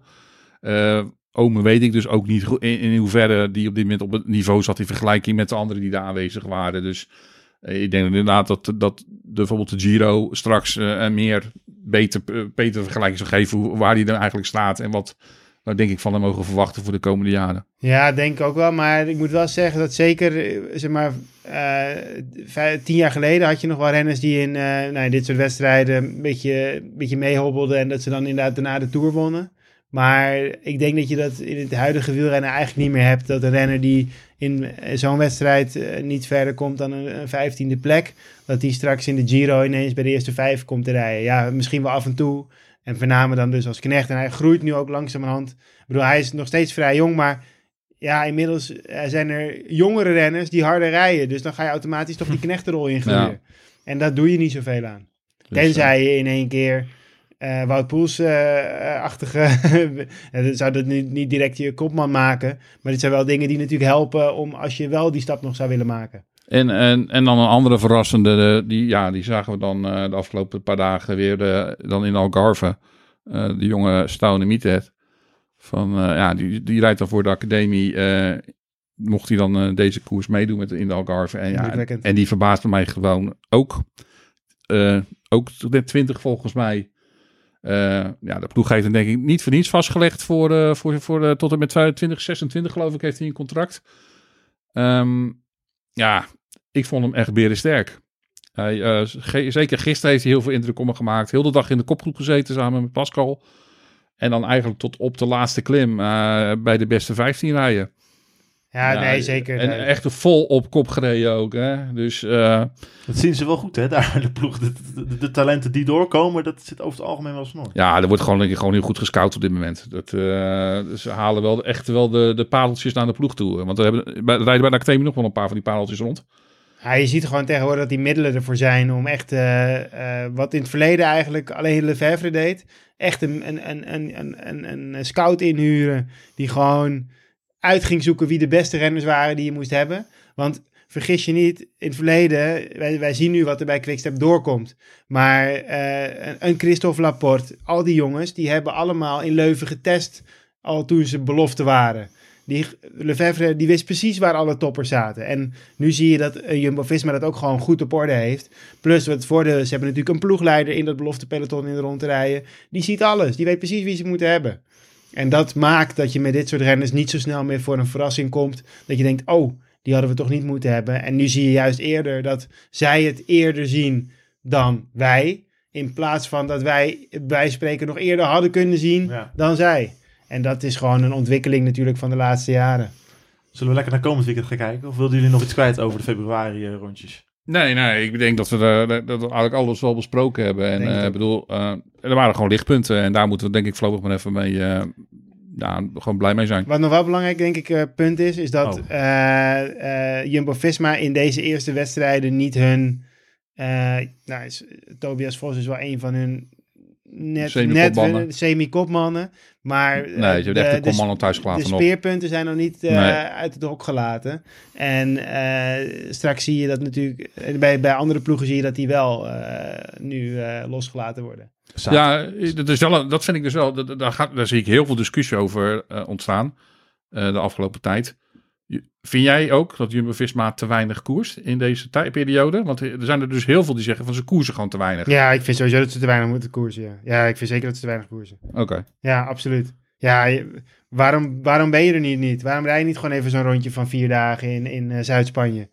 Eh Ome weet ik dus ook niet in, in hoeverre die op dit moment op het niveau zat in vergelijking met de anderen die daar aanwezig waren. Dus eh, ik denk inderdaad dat, dat de, bijvoorbeeld de Giro straks een meer beter, betere vergelijking zou geven waar hij dan eigenlijk staat en wat we denk ik van hem mogen verwachten voor de komende jaren. Ja, denk ik ook wel. Maar ik moet wel zeggen dat zeker, eh, zeg maar, eh, tien jaar geleden had je nog wel renners die in eh, nou, dit soort wedstrijden een beetje, beetje meehobbelden. En dat ze dan inderdaad daarna de Tour wonnen. Maar ik denk dat je dat in het huidige wielrennen eigenlijk niet meer hebt. Dat een renner die in zo'n wedstrijd niet verder komt dan een, een vijftiende plek. Dat die straks in de Giro ineens bij de eerste vijf komt te rijden. Ja, misschien wel af en toe. En voornamelijk dan dus als knecht. En hij groeit nu ook langzamerhand. Ik bedoel, hij is nog steeds vrij jong, maar ja, inmiddels eh, zijn er jongere renners die harder rijden. Dus dan ga je automatisch toch die knechtenrol ingroeien. Ja. En daar doe je niet zoveel aan. Dus, Tenzij je in één keer eh Wout Poels-achtige... dat zou dat niet, niet direct je kopman maken. Maar dit zijn wel dingen die natuurlijk helpen om als je wel die stap nog zou willen maken. En, en, en dan een andere verrassende, die, ja, die zagen we dan eh, de afgelopen paar dagen weer eh, dan in Algarve. Eh, de jonge Stone Mietet. Van, ja, die, die rijdt dan voor de academie. mocht hij dan deze koers meedoen met, in de Algarve. En, ja, en, die verbaasde mij gewoon ook. Ook net 20 volgens mij. Ja, de ploeg heeft hem denk ik niet voor niets vastgelegd voor, voor, voor tot en met 2026 geloof ik heeft hij een contract. Ehm, ja, ik vond hem echt berensterk. Hij, eh, zeker gisteren heeft hij heel veel indruk op me gemaakt. Heel de dag in de kopgroep gezeten samen met Pascal. En dan eigenlijk tot op de laatste klim eh, bij de beste 15 rijden. Ja, Ja, nee, zeker. En Nee. echt vol op kop gereden ook. Hè? Dus eh, Dat zien ze wel goed, hè, daar de ploeg. De, de, talenten die doorkomen, dat zit over het algemeen wel snor. ja, er wordt gewoon, denk ik, gewoon heel goed gescout op dit moment. Dat, eh, ze halen wel echt wel de, de pareltjes naar de ploeg toe. Want we hebben, bij, er rijden bij de academie nog wel een paar van die pareltjes rond. Ja, je ziet gewoon tegenwoordig dat die middelen ervoor zijn om echt, eh, eh, wat in het verleden eigenlijk alleen Lefevre deed, echt een, een, een, een, een, een, een scout inhuren die gewoon uit ging zoeken wie de beste renners waren die je moest hebben. Want vergis je niet, in het verleden, wij, zien nu wat er bij Quickstep doorkomt, maar eh, een, Christophe Laporte, al die jongens, die hebben allemaal in Leuven getest al toen ze belofte waren. Die, Lefevre die wist precies waar alle toppers zaten. En nu zie je dat eh, Jumbo-Visma dat ook gewoon goed op orde heeft. Plus wat voordeel is, ze hebben natuurlijk een ploegleider in dat belofte peloton in de rond rijden. Die ziet alles, die weet precies wie ze moeten hebben. En dat maakt dat je met dit soort renners niet zo snel meer voor een verrassing komt. Dat je denkt, oh, die hadden we toch niet moeten hebben. En nu zie je juist eerder dat zij het eerder zien dan wij. In plaats van dat wij, wij spreken, nog eerder hadden kunnen zien Ja. dan zij. En dat is gewoon een ontwikkeling natuurlijk van de laatste jaren. Zullen we lekker naar komend weekend gaan kijken? Of wilden jullie nog iets kwijt over de februari eh, rondjes? Nee, nee, ik denk dat we, dat we eigenlijk alles wel besproken hebben. En eh, bedoel, eh, er waren gewoon lichtpunten. En daar moeten we denk ik voorlopig maar even mee, eh, ja, gewoon blij mee zijn. Wat nog wel belangrijk, denk ik, punt is, is dat Oh. Jumbo-Visma in deze eerste wedstrijden niet hun... nou, is, Tobias Vos is wel een van hun net, Semi-kopmannen. net semi-kopmannen. Maar eh, Nee, je hebt echt de de, kopmannen thuis de gelaten nog. speerpunten zijn nog niet eh, Nee. uit het hok gelaten. En eh, straks zie je dat natuurlijk... eh, Bij, bij andere ploegen zie je dat die wel eh, nu eh, losgelaten worden. Ja, dat, is wel, een- dat vind ik dus wel. dat- Daar, gaat, daar zie ik heel veel discussie over eh, ontstaan eh, de afgelopen tijd. Vind jij ook dat Jumbo-Visma te weinig koerst in deze tijdperiode? Want er zijn er dus heel veel die zeggen van ze koersen gewoon te weinig. Ja, ik vind sowieso dat ze te weinig moeten koersen. Ja, ja ik vind zeker dat ze te weinig koersen. Oké. Ja, absoluut. Ja, je- waarom, waarom ben je er niet, niet? Waarom rij je niet gewoon even zo'n rondje van vier dagen in, in eh, Zuid-Spanje?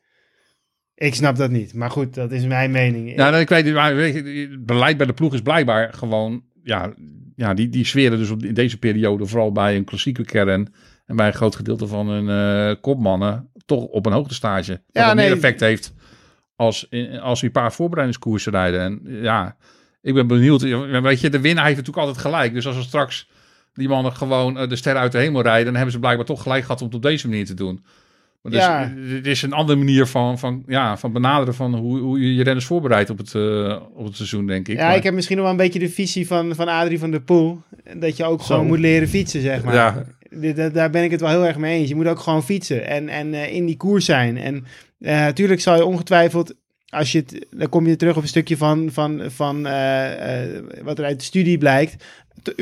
Ik snap dat niet. Maar goed, dat is mijn mening. Nee, ik weet niet, maar weet je, het beleid bij de ploeg is blijkbaar gewoon, ja, ja die, die sferen dus op, in deze periode, vooral bij een klassieke kern en bij een groot gedeelte van hun eh, kopmannen, toch op een hoogtestage. Dat Ja, nee. meer effect heeft als, in, als we een paar voorbereidingskoersen rijden. En ja, ik ben benieuwd. Weet je, de winnaar heeft natuurlijk altijd gelijk. Dus als we straks die mannen gewoon eh, de sterren uit de hemel rijden, dan hebben ze blijkbaar toch gelijk gehad om het op deze manier te doen. Maar dus, Ja. Het is een andere manier van, van, ja, van benaderen van hoe, hoe je je renners voorbereidt op het, eh, op het seizoen, denk ik. Ja, Maar- ik heb misschien nog wel een beetje de visie van, van Adrie van der Poel. Dat je ook gewoon moet leren fietsen, zeg maar. Ja. Daar ben ik het wel heel erg mee eens. Je moet ook gewoon fietsen en, en eh, in die koers zijn. En natuurlijk zal je ongetwijfeld, als je het, dan kom je terug op een stukje van, van, van eh, eh, wat er uit de studie blijkt.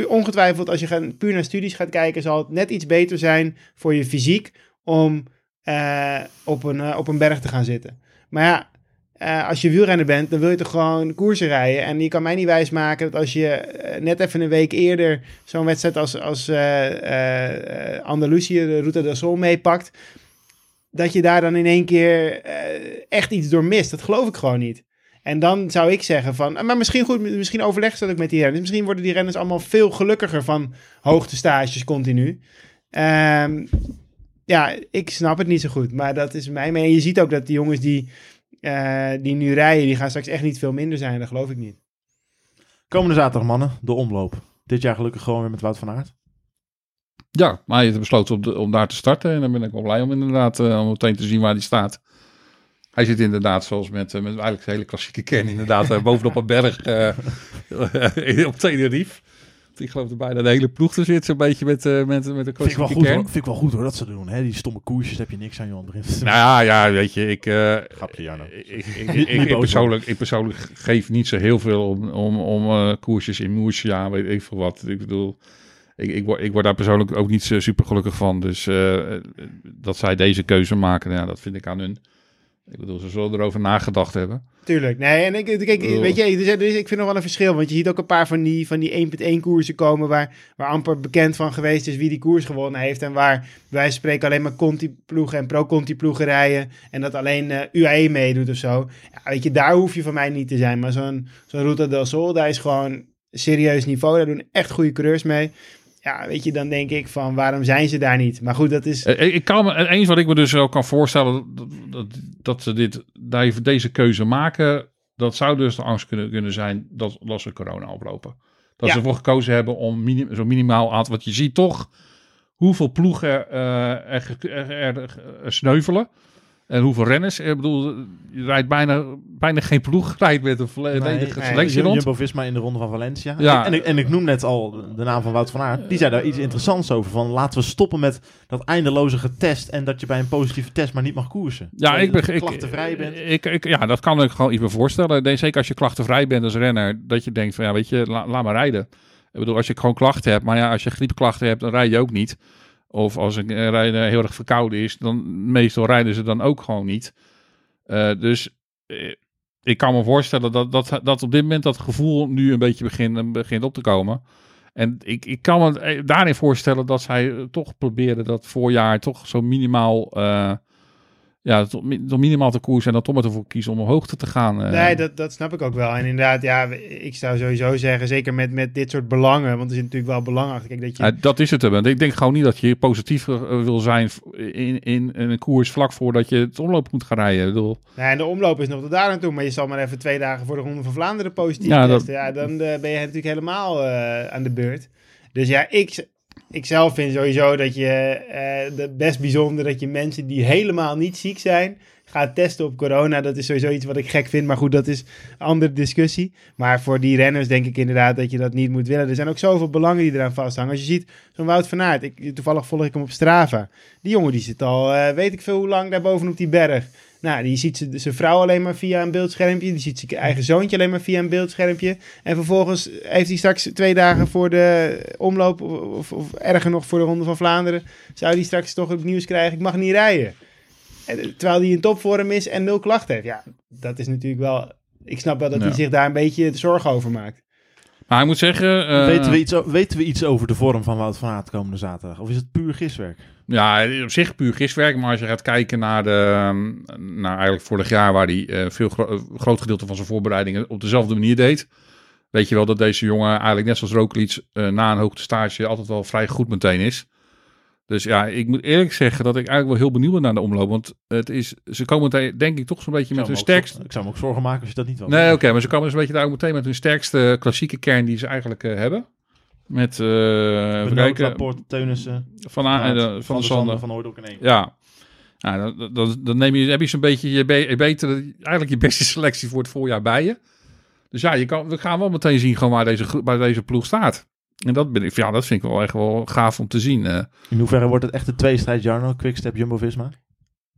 Ongetwijfeld, als je gaan, puur naar studies gaat kijken, zal het net iets beter zijn voor je fysiek om eh, op, een, eh, op een berg te gaan zitten. Maar ja, eh, als je wielrenner bent, dan wil je toch gewoon koersen rijden. En je kan mij niet wijsmaken dat als je eh, net even een week eerder zo'n wedstrijd als, als eh, eh, Andalusië, de Route del Sol, meepakt, dat je daar dan in één keer eh, echt iets door mist. Dat geloof ik gewoon niet. En dan zou ik zeggen van, ah, maar misschien goed, misschien overleg ze dat ook met die renners. Misschien worden die renners allemaal veel gelukkiger van hoogtestages continu. Ehm, ja, ik snap het niet zo goed, maar dat is mijn mening. Je ziet ook dat die jongens die, die nu rijden, die gaan straks echt niet veel minder zijn. Dat geloof ik niet. Komende zaterdag, mannen, de omloop. Dit jaar gelukkig gewoon weer met Wout van Aert. Ja, maar je hebt besloten om, daar te starten. En dan ben ik wel blij om inderdaad eh, om meteen te zien waar hij staat. Hij zit inderdaad, zoals met, eh, met eigenlijk de hele klassieke kern, inderdaad eh, bovenop een berg op Tenerife. Ik geloof dat bijna de hele ploeg er zit, zo'n beetje met, eh, met, met de Vind ik, wel goed, hoor. vind ik wel goed hoor dat ze doen. Hè? Die stomme koersjes heb je niks aan, joh. Begint. Nou ja, ja, weet je, ik, eh, Grapje, Jarno. ik, ik, persoonlijk, ik persoonlijk geef niet zo heel veel om, om, om eh, koersjes in Moersia, weet ik veel wat. Ik bedoel, ik, ik, word, ik word daar persoonlijk ook niet zo super gelukkig van. Dus dat zij deze keuze maken, ja, dat vind ik aan hun. Ik bedoel, ze zullen erover nagedacht hebben. Tuurlijk. Nee, en ik, kijk, bedoel- weet je, er is- ik vind nog wel een verschil. Want je ziet ook een paar van die, van die 1.1 koersen komen waar, waar amper bekend van geweest is wie die koers gewonnen heeft. En waar wij spreken alleen maar Conti-ploegen en pro-Conti-ploegen rijden. En dat alleen eh, UAE meedoet of zo. Ja, weet je, daar hoef je van mij niet te zijn. Maar zo'n zo'n Ruta del Sol, daar is gewoon serieus niveau. Daar doen echt goede coureurs mee. Ja, weet je, dan denk ik van waarom zijn ze daar niet? Maar goed, dat is... Eh, Ik kan me, eens wat ik me dus wel kan voorstellen, dat, dat, dat ze dit, deze keuze maken, dat zou dus de angst kunnen, kunnen zijn dat, dat ze corona oplopen. Dat Ja. ze ervoor gekozen hebben om minim, zo minimaal aantal, want je ziet toch hoeveel ploegen eh, er, er, er, er sneuvelen. En hoeveel renners. Ik bedoel, je rijdt bijna, bijna geen ploeg rijdt met een volledige nee. selectie rond. Jumbo-Visma in de ronde van Valencia. Ja. En, ik, en ik noem net al de naam van Wout van Aert. Die zei daar iets interessants over. Van laten we stoppen met dat eindeloze getest. En dat je bij een positieve test maar niet mag koersen. Ja, ik ben ik, klachtenvrij bent. Ik, ik, ja, dat kan ik gewoon iets me voorstellen. Zeker als je klachtenvrij bent als renner, dat je denkt van ja, weet je, la- laat maar rijden. Ik bedoel, als je gewoon klachten hebt, maar ja, als je griepklachten hebt, dan rij je ook niet. Of als een rijder heel erg verkouden is, dan meestal rijden ze dan ook gewoon niet. Eh, dus eh, ik kan me voorstellen dat, dat, dat op dit moment dat gevoel nu een beetje begint, begint op te komen. En ik, ik kan me eh, daarin voorstellen dat zij toch proberen dat voorjaar toch zo minimaal, ja, tot, mi- tot minimaal te koers en dan toch maar ervoor kiezen om omhoog te gaan. eh. Nee, dat, dat snap ik ook wel. En inderdaad, ja, ik zou sowieso zeggen, zeker met, met dit soort belangen, want er zit natuurlijk wel belang achter. Kijk, dat je, Ja, dat is het. hè. Ik denk gewoon niet dat je positief eh, wil zijn in, in, in een koers vlak voordat je het omloop moet gaan rijden. Ik bedoel, nou, en de omloop is nog tot daar aan toe, maar je zal maar even twee dagen voor de Ronde van Vlaanderen positief Ja, dat- testen. Ja, dan eh, ben je natuurlijk helemaal aan de beurt. Dus ja, ik, ik zelf vind sowieso dat je de best bijzonder dat je mensen die helemaal niet ziek zijn, gaat testen op corona. Dat is sowieso iets wat ik gek vind. Maar goed, dat is een andere discussie. Maar voor die renners denk ik inderdaad dat je dat niet moet willen. Er zijn ook zoveel belangen die eraan vasthangen. Als je ziet, zo'n Wout van Aert. Ik, toevallig volg ik hem op Strava. Die jongen die zit al, eh, weet ik veel hoe lang, daar bovenop die berg. Nou, die ziet zijn vrouw alleen maar via een beeldschermpje. Die ziet zijn eigen zoontje alleen maar via een beeldschermpje. En vervolgens heeft hij straks twee dagen voor de omloop, of, of, erger nog voor de Ronde van Vlaanderen, zou hij straks toch het nieuws krijgen, ik mag niet rijden. En, eh, terwijl hij in topvorm is en nul klachten heeft. Ja, dat is natuurlijk wel... Ik snap wel dat Ja. hij zich daar een beetje zorgen over maakt. Maar ik moet zeggen... eh, weten, we iets, weten we iets over de vorm van Wout van Aert komende zaterdag? Of is het puur giswerk? Ja, op zich puur giswerk. Maar als je gaat kijken naar, de, ehm, naar eigenlijk vorig jaar... waar hij eh, veel gro- eh, groot gedeelte van zijn voorbereidingen op dezelfde manier deed... weet je wel dat deze jongen eigenlijk net zoals Roglic... na een hoogtestage altijd wel vrij goed meteen is. Dus ja, ik moet eerlijk zeggen dat ik eigenlijk wel heel benieuwd ben naar de omloop. Want het is, ze komen denk ik toch zo'n beetje met hun sterkste... Ik zou me ook zorgen maken als je dat niet wil. Nee, oké, maar ze komen dus een beetje daar ook meteen met hun sterkste klassieke kern die ze eigenlijk eh, hebben. Met, Laporte, Teunissen, van, A- eh, van, de Zanden. Van Hooydonk en één. Ja. dan, dan- neem je, heb je zo'n beetje je, be, je betere, eigenlijk je beste selectie voor het voorjaar bij je. Dus ja, je kan, we gaan wel meteen zien gewoon waar deze, waar deze ploeg staat. En dat, ben ik, ja, dat vind ik wel echt wel gaaf om te zien. eh. In hoeverre wordt het echt een tweestrijd, Jarno? Quickstep, Jumbo-Visma?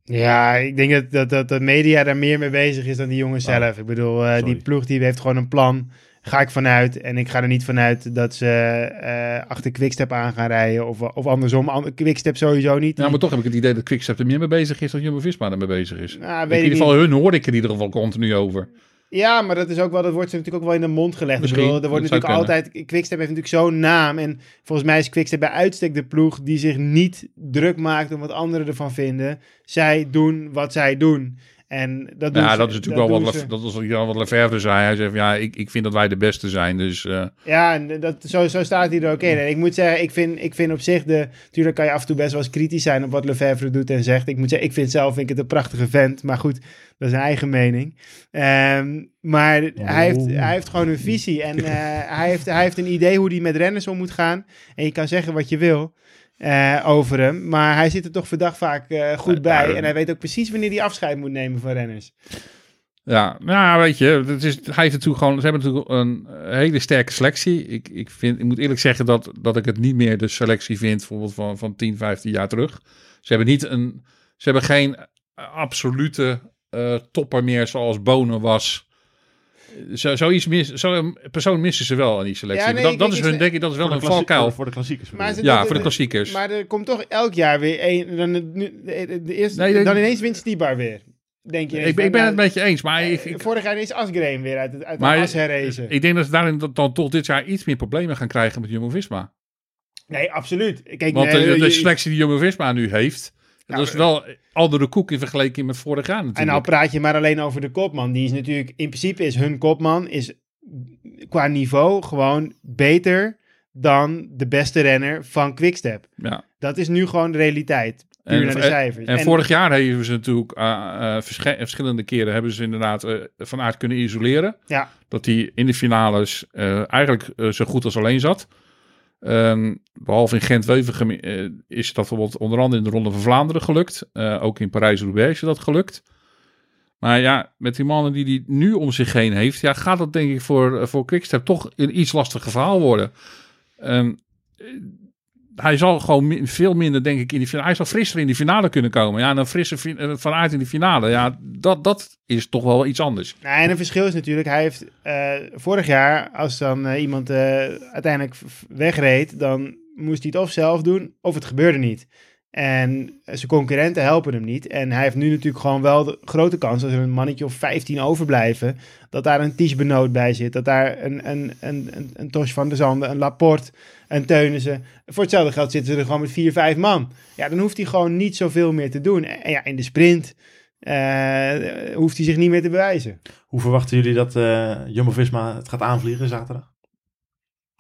Ja, ik denk dat, dat, dat de media daar meer mee bezig is dan die jongens Oh, zelf. Ik bedoel, eh, die ploeg die heeft gewoon een plan. Ga ik vanuit. En ik ga er niet vanuit dat ze eh, achter Quickstep aan gaan rijden. Of, of andersom. An- Quickstep sowieso niet. Ja, maar toch heb ik het idee dat Quickstep er meer mee bezig is dan Jumbo-Visma er mee bezig is. Nou, in ieder niet. geval hun hoor ik er in ieder geval continu over. Ja, maar dat is ook wel, dat wordt ze natuurlijk ook wel in de mond gelegd. Misschien, Ik bedoel, er wordt natuurlijk altijd, Quickstep heeft natuurlijk zo'n naam. En volgens mij is Quickstep bij uitstek de ploeg die zich niet druk maakt om wat anderen ervan vinden. Zij doen wat zij doen. En dat Ja, ze- dat is natuurlijk wel wat, ze. Dat is wel wat Lefebvre zei. Hij zei ja, ik, ik vind dat wij de beste zijn. Dus eh, Ja, en dat, zo, zo staat hij er ook in. En ik moet zeggen, ik vind, ik vind op zich de... Tuurlijk kan je af en toe best wel eens kritisch zijn op wat Lefebvre doet en zegt. Ik moet zeggen, ik vind zelf vind ik het een prachtige vent. Maar goed, dat is een eigen mening. Ehm, maar hij, heeft, hij heeft gewoon een visie. En eh, hij, heeft, hij heeft een idee hoe hij met renners om moet gaan. En je kan zeggen wat je wil eh, over hem. Maar hij zit er toch verdacht vaak eh, goed bij. ja, En hij weet ook precies wanneer hij afscheid moet nemen van renners. ja, nou weet je, het is, hij heeft natuurlijk gewoon, ze hebben natuurlijk een hele sterke selectie. Ik, ik, vind, ik moet eerlijk zeggen dat, dat ik het niet meer de selectie vind bijvoorbeeld van, van 10, 15 jaar terug. Ze hebben niet een, ze hebben geen absolute eh, topper meer zoals Bonen was. Zo, zoiets mis, zo'n persoon missen ze wel aan die selectie. Ja, nee, dat, ik- dat is hun, denk ik, dat is wel een valkuil. Voor, de klassiekers. Maar Ja, voor de klassiekers. Maar er komt toch elk jaar weer één. Dan, de, de eerste, Nee, dan ineens wint Stibar weer. Denk je? ik, ik ben het met je eens, maar ik, ik, Vorig jaar is Asgreen weer uit, het- uit Maar de as herrezen. ik denk dat ze daarin dan, dan toch dit jaar iets meer problemen gaan krijgen met Jumbo-Visma. nee, absoluut. Kijk, Want nee, de, de selectie die Jumbo-Visma nu heeft, Dat is wel andere koek in vergelijking met vorig jaar en natuurlijk. nou praat je maar alleen over de kopman. Die is natuurlijk, in principe is hun kopman is qua niveau gewoon beter dan de beste renner van Quickstep. ja. Dat is nu gewoon de realiteit. Puur En- naar de en- cijfers. En, vorig jaar hebben ze natuurlijk eh, eh, versche- verschillende keren hebben ze inderdaad eh, van aard kunnen isoleren. Ja. Dat hij in de finales eh, eigenlijk eh, zo goed als alleen zat. Ehm, behalve in Gent-Wevergem eh, is dat bijvoorbeeld onder andere in de Ronde van Vlaanderen gelukt. Eh, ook in Parijs-Roubaix is dat gelukt. Maar ja, met die mannen die hij nu om zich heen heeft, ja, gaat dat denk ik voor, eh, voor Quickstep toch een iets lastiger verhaal worden. Eh, hij zal gewoon veel minder, denk ik, in die finale. Hij zal frisser in die finale kunnen komen. Ja, en een frisse eh, vanuit in die finale. Ja, dat, dat is toch wel iets anders. Nou, en een verschil is natuurlijk, hij heeft eh, vorig jaar, als dan eh, iemand uiteindelijk wegreed, dan moest hij het of zelf doen, of het gebeurde niet. En zijn concurrenten helpen hem niet. En hij heeft nu natuurlijk gewoon wel de grote kans, als er een mannetje of 15 overblijven, dat daar een Ties Benoot bij zit, dat daar een, een, een, een, een Tosh van der Zanden, een Laporte, een Teunissen. Voor hetzelfde geld zitten ze er gewoon met vier, vijf man. Ja, dan hoeft hij gewoon niet zoveel meer te doen. En ja, in de sprint eh, hoeft hij zich niet meer te bewijzen. Hoe verwachten jullie dat eh Jumbo-Visma het gaat aanvliegen zaterdag?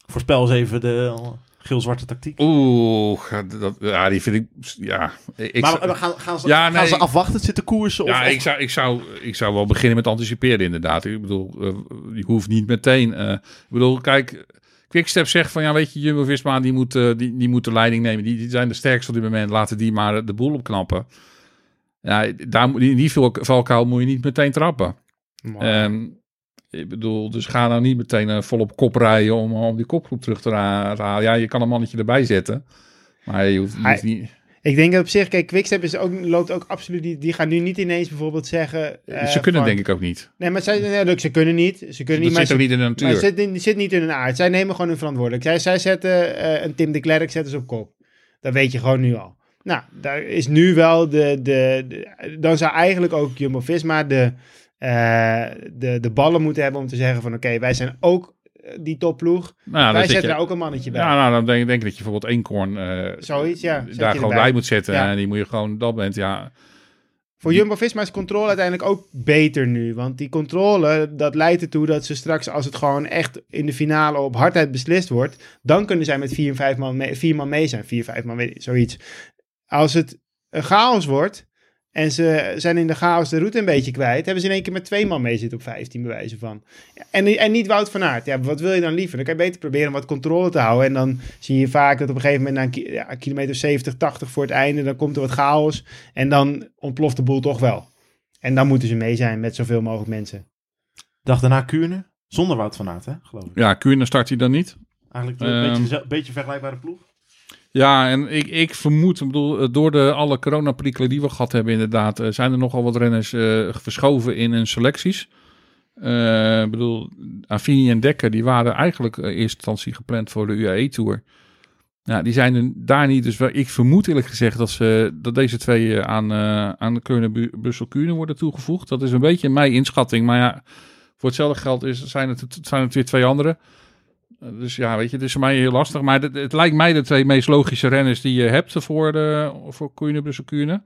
Voorspel eens even de geel-zwarte tactiek. Oeh, dat, ja, die vind ik... Ja, ik, maar zou- maar gaan, gaan, ze, Ja, gaan nee. ze afwachten, zitten koersen? Of, ja, of- ik zou, ik, zou, ik zou wel beginnen met anticiperen inderdaad. Ik bedoel, eh, je hoeft niet meteen... eh, ik bedoel, kijk, Quickstep zegt van... Ja, weet je, Jumbo-Visma, die moet, eh, die, die moet de leiding nemen. Die, die zijn de sterkste op dit moment. Laten die maar de boel opknappen. Ja, daar, moet- in die val- valkuil moet je niet meteen trappen. Ehm, ik bedoel, dus ga nou niet meteen eh, volop kop rijden om, om die kopgroep terug te halen. Ja, je kan een mannetje erbij zetten. Maar je hoeft, je hoeft Hij- niet... Ik denk dat op zich, kijk, Quickstep is ook, loopt ook absoluut niet. Die gaan nu niet ineens bijvoorbeeld zeggen. eh, ze kunnen van- denk ik ook niet. Nee, maar zij, nee, ze kunnen niet. Ze kunnen Dat niet. Maar zit ook ze, niet in de maar natuur. het zit, zit niet in hun aard. Zij nemen gewoon hun verantwoordelijkheid. Zij, zij zetten eh, een Tim de Klerk zetten ze op kop. Dat weet je gewoon nu al. Nou, daar is nu wel de. de, de- dan zou eigenlijk ook Jumbo Visma de, eh, de, de ballen moeten hebben om te zeggen: van oké, wij zijn ook eh, die topploeg. Nou, wij zetten je- daar ook een mannetje bij. Ja, nou, dan denk, denk ik dat je bijvoorbeeld Eenkorn eh Zoiets, ja. daar gewoon bij moet zetten. Ja. En die moet je gewoon, dat bent, ja. Voor Jumbo-Visma is controle uiteindelijk ook beter nu. Want die controle, dat leidt ertoe dat ze straks, als het gewoon echt in de finale op hardheid beslist wordt, dan kunnen zij met vier, en vijf man, mee, vier man mee zijn. Vier, vijf man, weet zoiets. Als het een chaos wordt en ze zijn in de chaos de route een beetje kwijt, hebben ze in één keer met twee man mee zitten op 15 bewijzen van. En, en niet Wout van Aert. Ja, wat wil je dan liever? Dan kan je beter proberen om wat controle te houden. En dan zie je vaak dat op een gegeven moment na een ki- ja, kilometer 70, 80 voor het einde, dan komt er wat chaos. En dan ontploft de boel toch wel. En dan moeten ze mee zijn met zoveel mogelijk mensen. Dag daarna Kuurne. Zonder Wout van Aert, hè, geloof ik. Ja, Kuurne start hij dan niet. Eigenlijk een Ehm. beetje, beetje vergelijkbare ploeg. Ja, en ik, ik vermoed, ik bedoel, eh, door de alle coronaprikkelen die we gehad hebben inderdaad, eh, zijn er nogal wat renners eh, verschoven in hun selecties. Ik bedoel, Affini en Dekker, die waren eigenlijk in eerste instantie gepland voor de UAE-tour. Ja, die zijn er daar niet. Dus ik vermoed eerlijk gezegd dat, ze, dat deze twee aan, aan de Keurne Bu- Brussel Kuurne worden toegevoegd. Dat is een beetje mijn inschatting. Maar ja, voor hetzelfde geld is, zijn, het, zijn het weer twee andere. Eh, Dus ja, weet je, het is voor mij heel lastig. Maar het, het lijkt mij de twee meest logische renners die je hebt voor, de, voor Kuurne.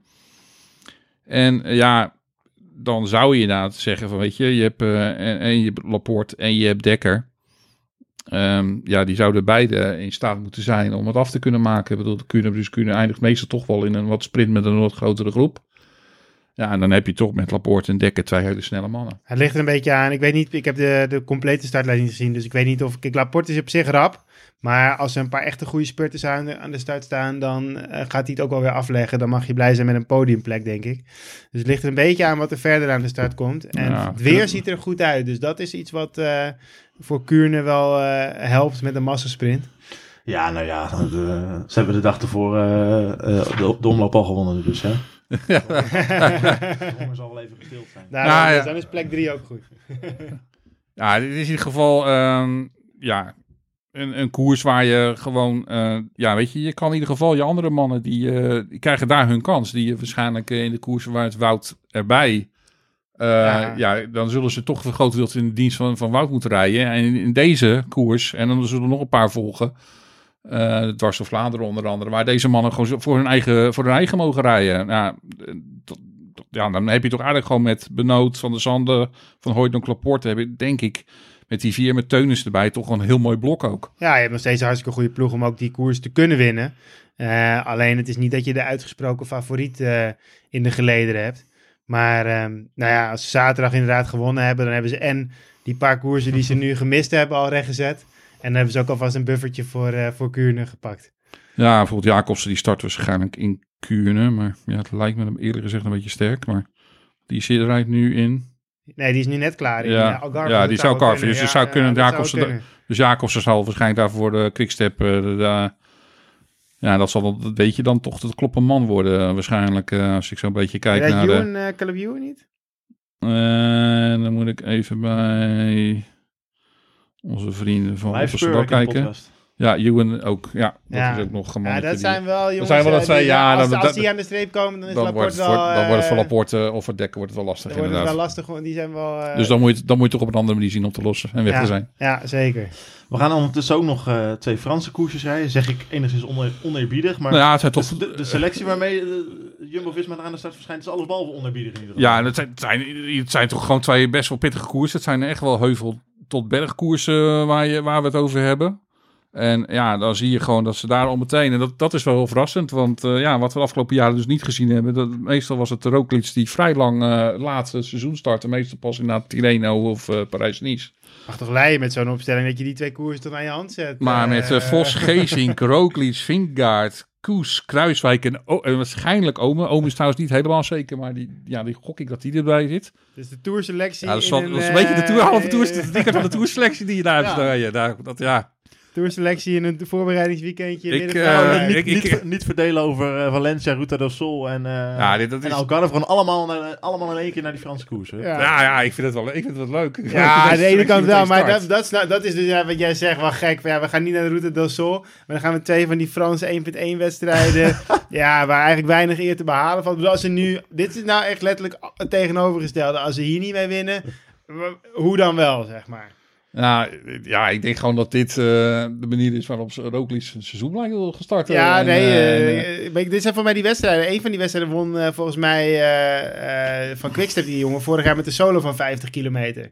En eh, ja, dan zou je inderdaad zeggen van, weet je, je hebt eh, en, je hebt Laporte en je hebt Dekker. Ehm, ja, die zouden beide in staat moeten zijn om het af te kunnen maken. Ik bedoel, de Kuurne eindigt meestal toch wel in een wat sprint met een wat grotere groep. Ja, en dan heb je toch met Laporte en Dekker twee hele snelle mannen. Het ligt er een beetje aan. Ik weet niet, ik heb de, de complete startlijst niet gezien. Dus ik weet niet of... Kijk, Laporte is op zich rap. Maar als er een paar echte goede spurters aan de, aan de start staan, dan eh, gaat hij het ook wel weer afleggen. Dan mag je blij zijn met een podiumplek, denk ik. Dus het ligt er een beetje aan wat er verder aan de start komt. En Ja, het weer ziet er goed uit. Dus dat is iets wat eh, voor Kuurne wel eh, helpt met een massasprint. Ja, nou ja, de- ze hebben de dag ervoor eh, eh, de, de omloop al gewonnen, dus hè. Ja. De zal wel even gestild zijn. Ja. dus dan is plek 3 ook goed. Ja, dit is in ieder geval ehm, ja, een, een koers waar je gewoon... eh, ja, weet je, je kan in ieder geval je andere mannen... die, eh, die krijgen daar hun kans. Die je waarschijnlijk eh, in de koersen waar het Wout erbij... eh, Ja. ja. dan zullen ze toch voor een groot deel in de dienst van, van Wout moeten rijden. En in, in deze koers, en dan zullen er nog een paar volgen... eh dwars door Vlaanderen onder andere... waar deze mannen gewoon voor hun eigen, voor hun eigen mogen rijden. Dat- ja, dan heb je toch eigenlijk gewoon met Benoot, Van der Zanden, Van Hooydonk, Laporte... heb je denk ik met die vier met Teunis erbij toch een heel mooi blok ook. Ja, je hebt nog steeds een hartstikke goede ploeg om ook die koers te kunnen winnen. Eh, alleen het is niet dat je de uitgesproken favoriet eh, in de gelederen hebt. Maar ehm, nou ja, als ze zaterdag inderdaad gewonnen hebben, dan hebben ze en die paar koersen die ze nu gemist hebben al rechtgezet. En dan hebben ze ook alvast een buffertje voor, eh voor Kuurne gepakt. Ja, bijvoorbeeld Jacobsen die start waarschijnlijk in Kuurne. Maar ja, het lijkt me hem eerlijk gezegd een beetje sterk. Maar die zit er eigenlijk nu in. Nee, die is nu net klaar. in, Ja. Algarve. Ja, Dat die zou wel Carver. Dus die zou kunnen, dat zou Jacobsen- kunnen. Dus Jacobsen zal waarschijnlijk daarvoor de quickstep... de, de- ja, dat zal dan, dat weet je dan toch het kloppen man worden eh, waarschijnlijk. als ik zo'n beetje kijk Ja, naar de... Ewan, eh, Caleb niet? Dan moet ik even bij onze vrienden van de kijken. Ja, Ewan ook. Ja, dat Ja. is ook nog een Ja, dat zijn wel jongens. zijn wel dat eh, twee, die- ja, Als, dat- als dat- die aan de streep komen, dan is dan Laporte wordt, voor, wel... dan wordt het voor eh, Laporte of voor Dekker wordt het wel lastig Dan wordt het inderdaad. wel lastig, want die zijn wel... eh, Dus dan moet, je, het- dan moet je toch op een andere manier zien om te lossen en weg ja, te zijn. Ja, zeker. We gaan ondertussen ook nog eh, twee Franse koersjes rijden. Zeg ik enigszins oneer, oneerbiedig. Maar Nou ja, het zijn toch... dus de, de selectie waarmee eh, Jumbo-Visma aan de start verschijnt... is allesbehalve oneerbiedig in ieder geval. Ja, en het zijn, het, zijn, het zijn toch gewoon twee best wel pittige koersen. Het zijn echt wel heuvel tot bergkoersen waar, je, waar we het over hebben. En ja, dan zie je gewoon dat ze daar al meteen... En dat, dat is wel heel verrassend. Want eh, ja, wat we de afgelopen jaren dus niet gezien hebben... Dat, meestal was het de Roglic die vrij lang eh laat het seizoen startte. Meestal pas inderdaad Tirreno of eh, Parijs-Nice. Mag toch leiden met zo'n opstelling dat je die twee koersen tot aan je hand zet. Maar Eh, met eh, Vos, Geesink, Roglic, Vingegaard, Koes, Kruiswijk en, o- en waarschijnlijk Ome. Ome is trouwens niet helemaal zeker, maar die, ja, die gok ik dat die erbij zit. Dus de tourselectie Ja, dat is, wel, een, dat is een beetje de tour, eh, halve tour, de van de tourselectie die je daar hebt. Ja, daar, dat, ja. Tourselectie in een voorbereidingsweekendje. Ik, midden- eh, Nou, niet, ik- niet, ik- niet verdelen over eh, Valencia, Ruta del Sol en, eh Ja, dit- dat en is- Algarve. Gewoon allemaal, naar- allemaal in één keer naar die Franse koers. hè. Ja. Ja, ja, ik vind het wel, ik vind het wel leuk. Ja, aan de ene kant wel, maar dat dat, dat, is, nou- dat is dus ja, wat jij zegt, wel gek. Ja, we gaan niet naar de Route del Sol, maar dan gaan we twee van die Franse 1.1 wedstrijden, ja, waar eigenlijk weinig eer te behalen valt. Bedoel, Als ze nu, dit is nou echt letterlijk het tegenovergestelde. Als ze hier niet mee winnen, hoe dan wel, zeg maar. Nou, ja, ik denk gewoon dat dit eh, de manier is waarop ze Roglic een seizoen wil gestart. Ja, En, nee, eh, en, je, dit zijn voor mij die wedstrijden. Eén van die wedstrijden won volgens mij van Quickstep, die jongen, vorig jaar met de solo van 50 kilometer.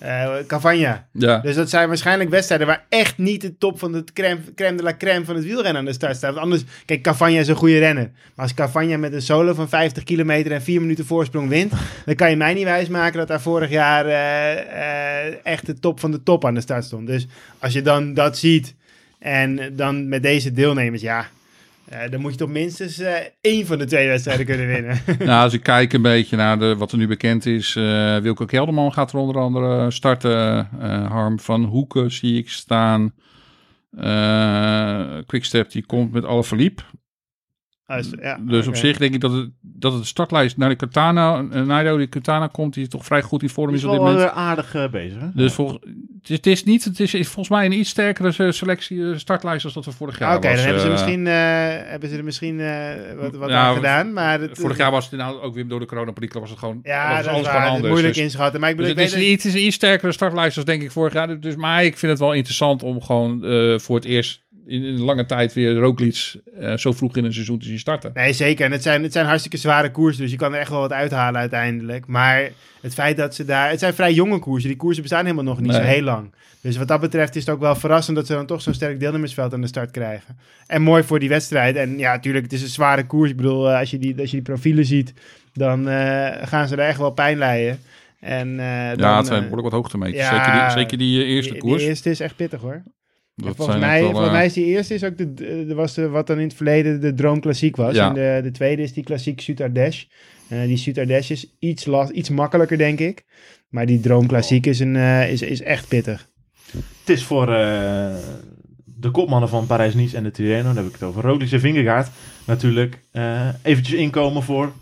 Eh Cavagna. ja. Dus dat zijn waarschijnlijk wedstrijden waar echt niet de top van crème, crème de la crème van het wielrennen aan de start staat. Want anders, kijk, Cavagna is een goede renner. Maar als Cavagna met een solo van 50 kilometer en 4 minuten voorsprong wint, dan kan je mij niet wijsmaken dat daar vorig jaar eh, eh, echt de top van de top aan de start stond. Dus als je dan dat ziet en dan met deze deelnemers, ja, eh, dan moet je toch minstens eh, één van de twee wedstrijden kunnen winnen. Nou, als ik kijk een beetje naar de, wat er nu bekend is. eh Wilco Kelderman gaat er onder andere starten. Harm van Hoeken zie ik staan. Quickstep die komt met alle verliep. Dus, ja, Dus op zich denk ik dat het, dat het de startlijst naar de Katana, uh, Nairo die Katana komt, die toch vrij goed in vorm Die is is op dit wel moment. eh, aardig eh, bezig. Hè? Dus volg, het, is, het is niet, het is volgens mij een iets sterkere se- selectie, eh, startlijst als dat we vorig jaar Oké, was. dan hebben ze, eh, misschien, eh, hebben ze er misschien eh, wat, wat Ja, aan gedaan. Maar het, Vorig jaar was het inderdaad ook weer door de coronaperikelen was het gewoon Ja, was dat alles waar. anders. moeilijk Dus- inschatten. Maar ik Dus bedoel, het ik is, weet een, het is een iets sterkere startlijst als denk ik vorig jaar. Dus, maar ik vind het wel interessant om gewoon eh, voor het eerst in, een lange tijd weer Roglic eh, zo vroeg in een seizoen te zien starten. Nee, zeker. En het zijn, het zijn hartstikke zware koersen, dus je kan er echt wel wat uithalen uiteindelijk. Maar het feit dat ze daar... Het zijn vrij jonge koersen. Die koersen bestaan helemaal nog niet zo heel lang. Dus wat dat betreft is het ook wel verrassend dat ze dan toch zo'n sterk deelnemersveld aan de start krijgen. En mooi voor die wedstrijd. En ja, natuurlijk, het is een zware koers. Ik bedoel, eh, als je die, als je die profielen ziet, dan eh, gaan ze er echt wel pijn lijden. En, dan, ja, het zijn eh, behoorlijk wat hoogtemeters. ja, zeker die, zeker die eerste die- koers. Die eerste is echt pittig hoor. Dat volgens zijn mij, wel, volgens eh, mij is die eerste is ook de, de, was de, wat dan in het verleden de Droom Klassiek was. Ja. En de, de tweede is die Klassiek Sutardesh. Eh die Sutardesh is iets, last, iets makkelijker, denk ik. Maar die Droom Klassiek is, een, eh, is, is echt pittig. Het is voor eh, de kopmannen van Parijs-Nice en de Tirreno, dan heb ik het over Roglic en Vingegaard, natuurlijk eh, eventjes inkomen voor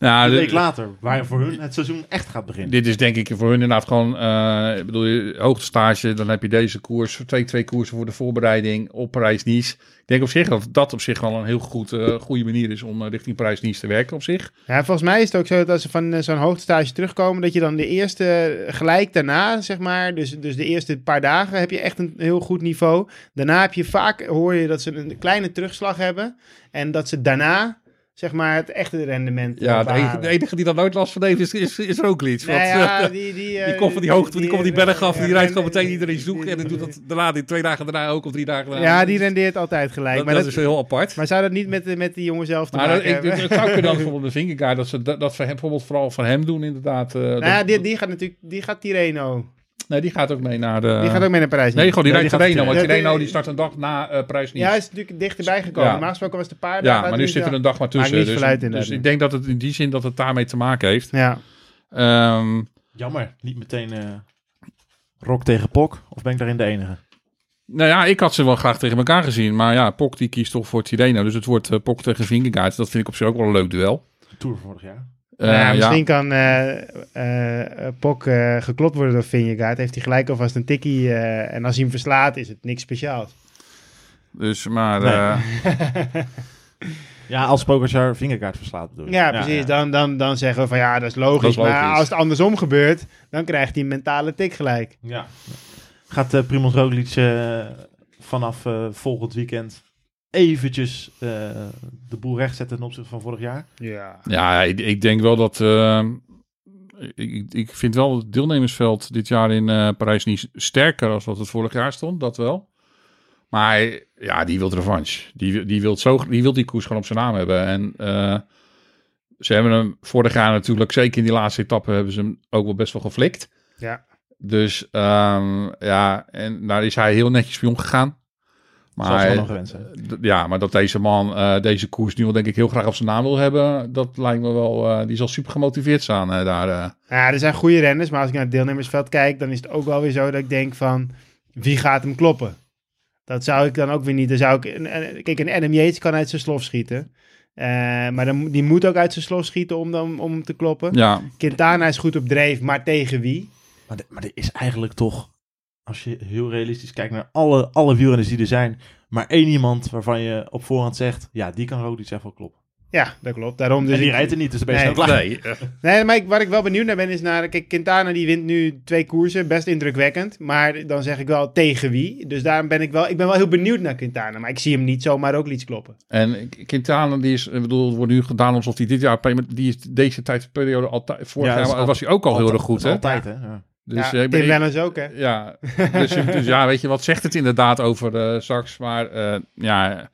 ja, een week later, waar voor hun het seizoen echt gaat beginnen. Dit is denk ik voor hun inderdaad gewoon, eh ik bedoel, je hoogtestage, dan heb je deze koers, twee, twee koersen voor de voorbereiding op Parijs-Nice. Ik denk op zich dat dat op zich wel een heel goed, eh, goede manier is om eh, richting Parijs-Nice te werken op zich. Ja, volgens mij is het ook zo dat als ze van zo'n hoogtestage terugkomen, dat je dan de eerste gelijk daarna, zeg maar, dus, dus de eerste paar dagen heb je echt een heel goed niveau. Daarna heb je vaak, hoor je dat ze een kleine terugslag hebben en dat ze daarna, zeg maar, het echte rendement Ja, eh, de enige, behalen. de enige die dat nooit last van heeft is, is, is Roglic. Want, ja, eh, die, die, die eh, komt van die hoogte, die, komt van die berg af, en die rijdt gewoon die- meteen iedereen die- zoeken die- en dan doet dat daarna, die twee dagen daarna ook of drie dagen daarna. Ja, die rendeert altijd gelijk. dat, maar, dat dat, is heel apart. maar zou dat niet met, de- met die jongen zelf te Maar maken dat, ik, het zou kunnen dat bijvoorbeeld de Vingegaard, dat ze dat, dat ze hem bijvoorbeeld vooral van hem doen inderdaad. eh, nou ja, die, die gaat natuurlijk, die gaat Tireno. Nee, die gaat ook mee naar de... Die gaat ook mee naar Parijs. Nee, gewoon die Nee, rijdt Tirreno, want Tirreno. Tirreno die start een dag na eh prijs niet. Ja, hij is natuurlijk dichterbij gekomen. Ja. Normaal gesproken was het een paar Ja, maar nu zit er een dag maar tussen. Dus, dus inderdaad. ik denk dat het in die zin dat het daarmee te maken heeft. Ja. Ehm, Jammer, niet meteen eh Rock tegen Pok, of ben ik daarin de enige? nou ja, ik had ze wel graag tegen elkaar gezien. Maar ja, Pok die kiest toch voor Tirreno. Dus het wordt eh, Pok tegen Vingegaard. Dat vind ik op zich ook wel een leuk duel. Tour vorig jaar. Eh, Nou ja, ja. misschien kan eh eh, eh, Pok eh, geklopt worden door Vingegaard. Heeft hij gelijk alvast een tikkie. eh, en als hij hem verslaat, is het niks speciaals. Dus, maar... Nee. eh, Ja, als Pogacar Vingegaard verslaat bedoel je. Ja, precies. ja. Dan, dan, dan zeggen we van ja, dat is logisch. Dat is Maar als het andersom gebeurt, dan krijgt hij een mentale tik gelijk. Ja. Gaat eh Primoz Roglic eh, vanaf eh, volgend weekend eventjes eh, de boel rechtzetten ten opzichte van vorig jaar? Ja. Ja, ik, ik denk wel dat. eh, ik, ik vind wel het deelnemersveld dit jaar in eh, Parijs niet sterker als wat het vorig jaar stond. Dat wel. Maar ja, die wil revanche. Die, die, wil zo, die wil die koers gewoon op zijn naam hebben. En eh, ze hebben hem vorig jaar natuurlijk, zeker in die laatste etappe, hebben ze hem ook wel best wel geflikt. Ja. Dus ehm, ja, en daar is hij heel netjes mee omgegaan. Zoals we Maar, d- ja, maar dat deze man eh, deze koers nu wel denk ik heel graag op zijn naam wil hebben, dat lijkt me wel, eh, die zal super gemotiveerd staan eh, daar. eh. Ja, er zijn goede renners, maar als ik naar het deelnemersveld kijk, dan is het ook wel weer zo dat ik denk van, wie gaat hem kloppen? Dat zou ik dan ook weer niet. Dan zou ik, kijk, een Adam Yates kan uit zijn slof schieten. Eh, maar dan, die moet ook uit zijn slof schieten om, dan, om hem te kloppen. Ja, Quintana is goed op dreef, maar tegen wie? Maar, de- maar er is eigenlijk toch, als je heel realistisch kijkt naar alle, alle wielrenners die er zijn, maar één iemand waarvan je op voorhand zegt, ja, die kan Roglic echt wel kloppen. Ja, dat klopt. Daarom dus en die ik- rijdt er niet, dus dan ben je Nee. snel klaar. nee, Nee, maar ik, waar ik wel benieuwd naar ben is naar... Kijk, Quintana die wint nu twee koersen, best indrukwekkend. Maar dan zeg ik wel tegen wie. Dus daarom ben ik wel... Ik ben wel heel benieuwd naar Quintana. Maar ik zie hem niet zomaar ook iets kloppen. En Quintana, die is, ik bedoel, het wordt nu gedaan alsof hij dit jaar, die is deze tijdsperiode altijd, vorig Ja, jaar was hij ook al heel erg goed, hè? Altijd, hè. Ja. Dus, ja, eh, ik ben- Tim Wellens ook, hè? Ja, dus, dus ja, weet je, wat zegt het inderdaad over eh Saks? Maar eh, ja,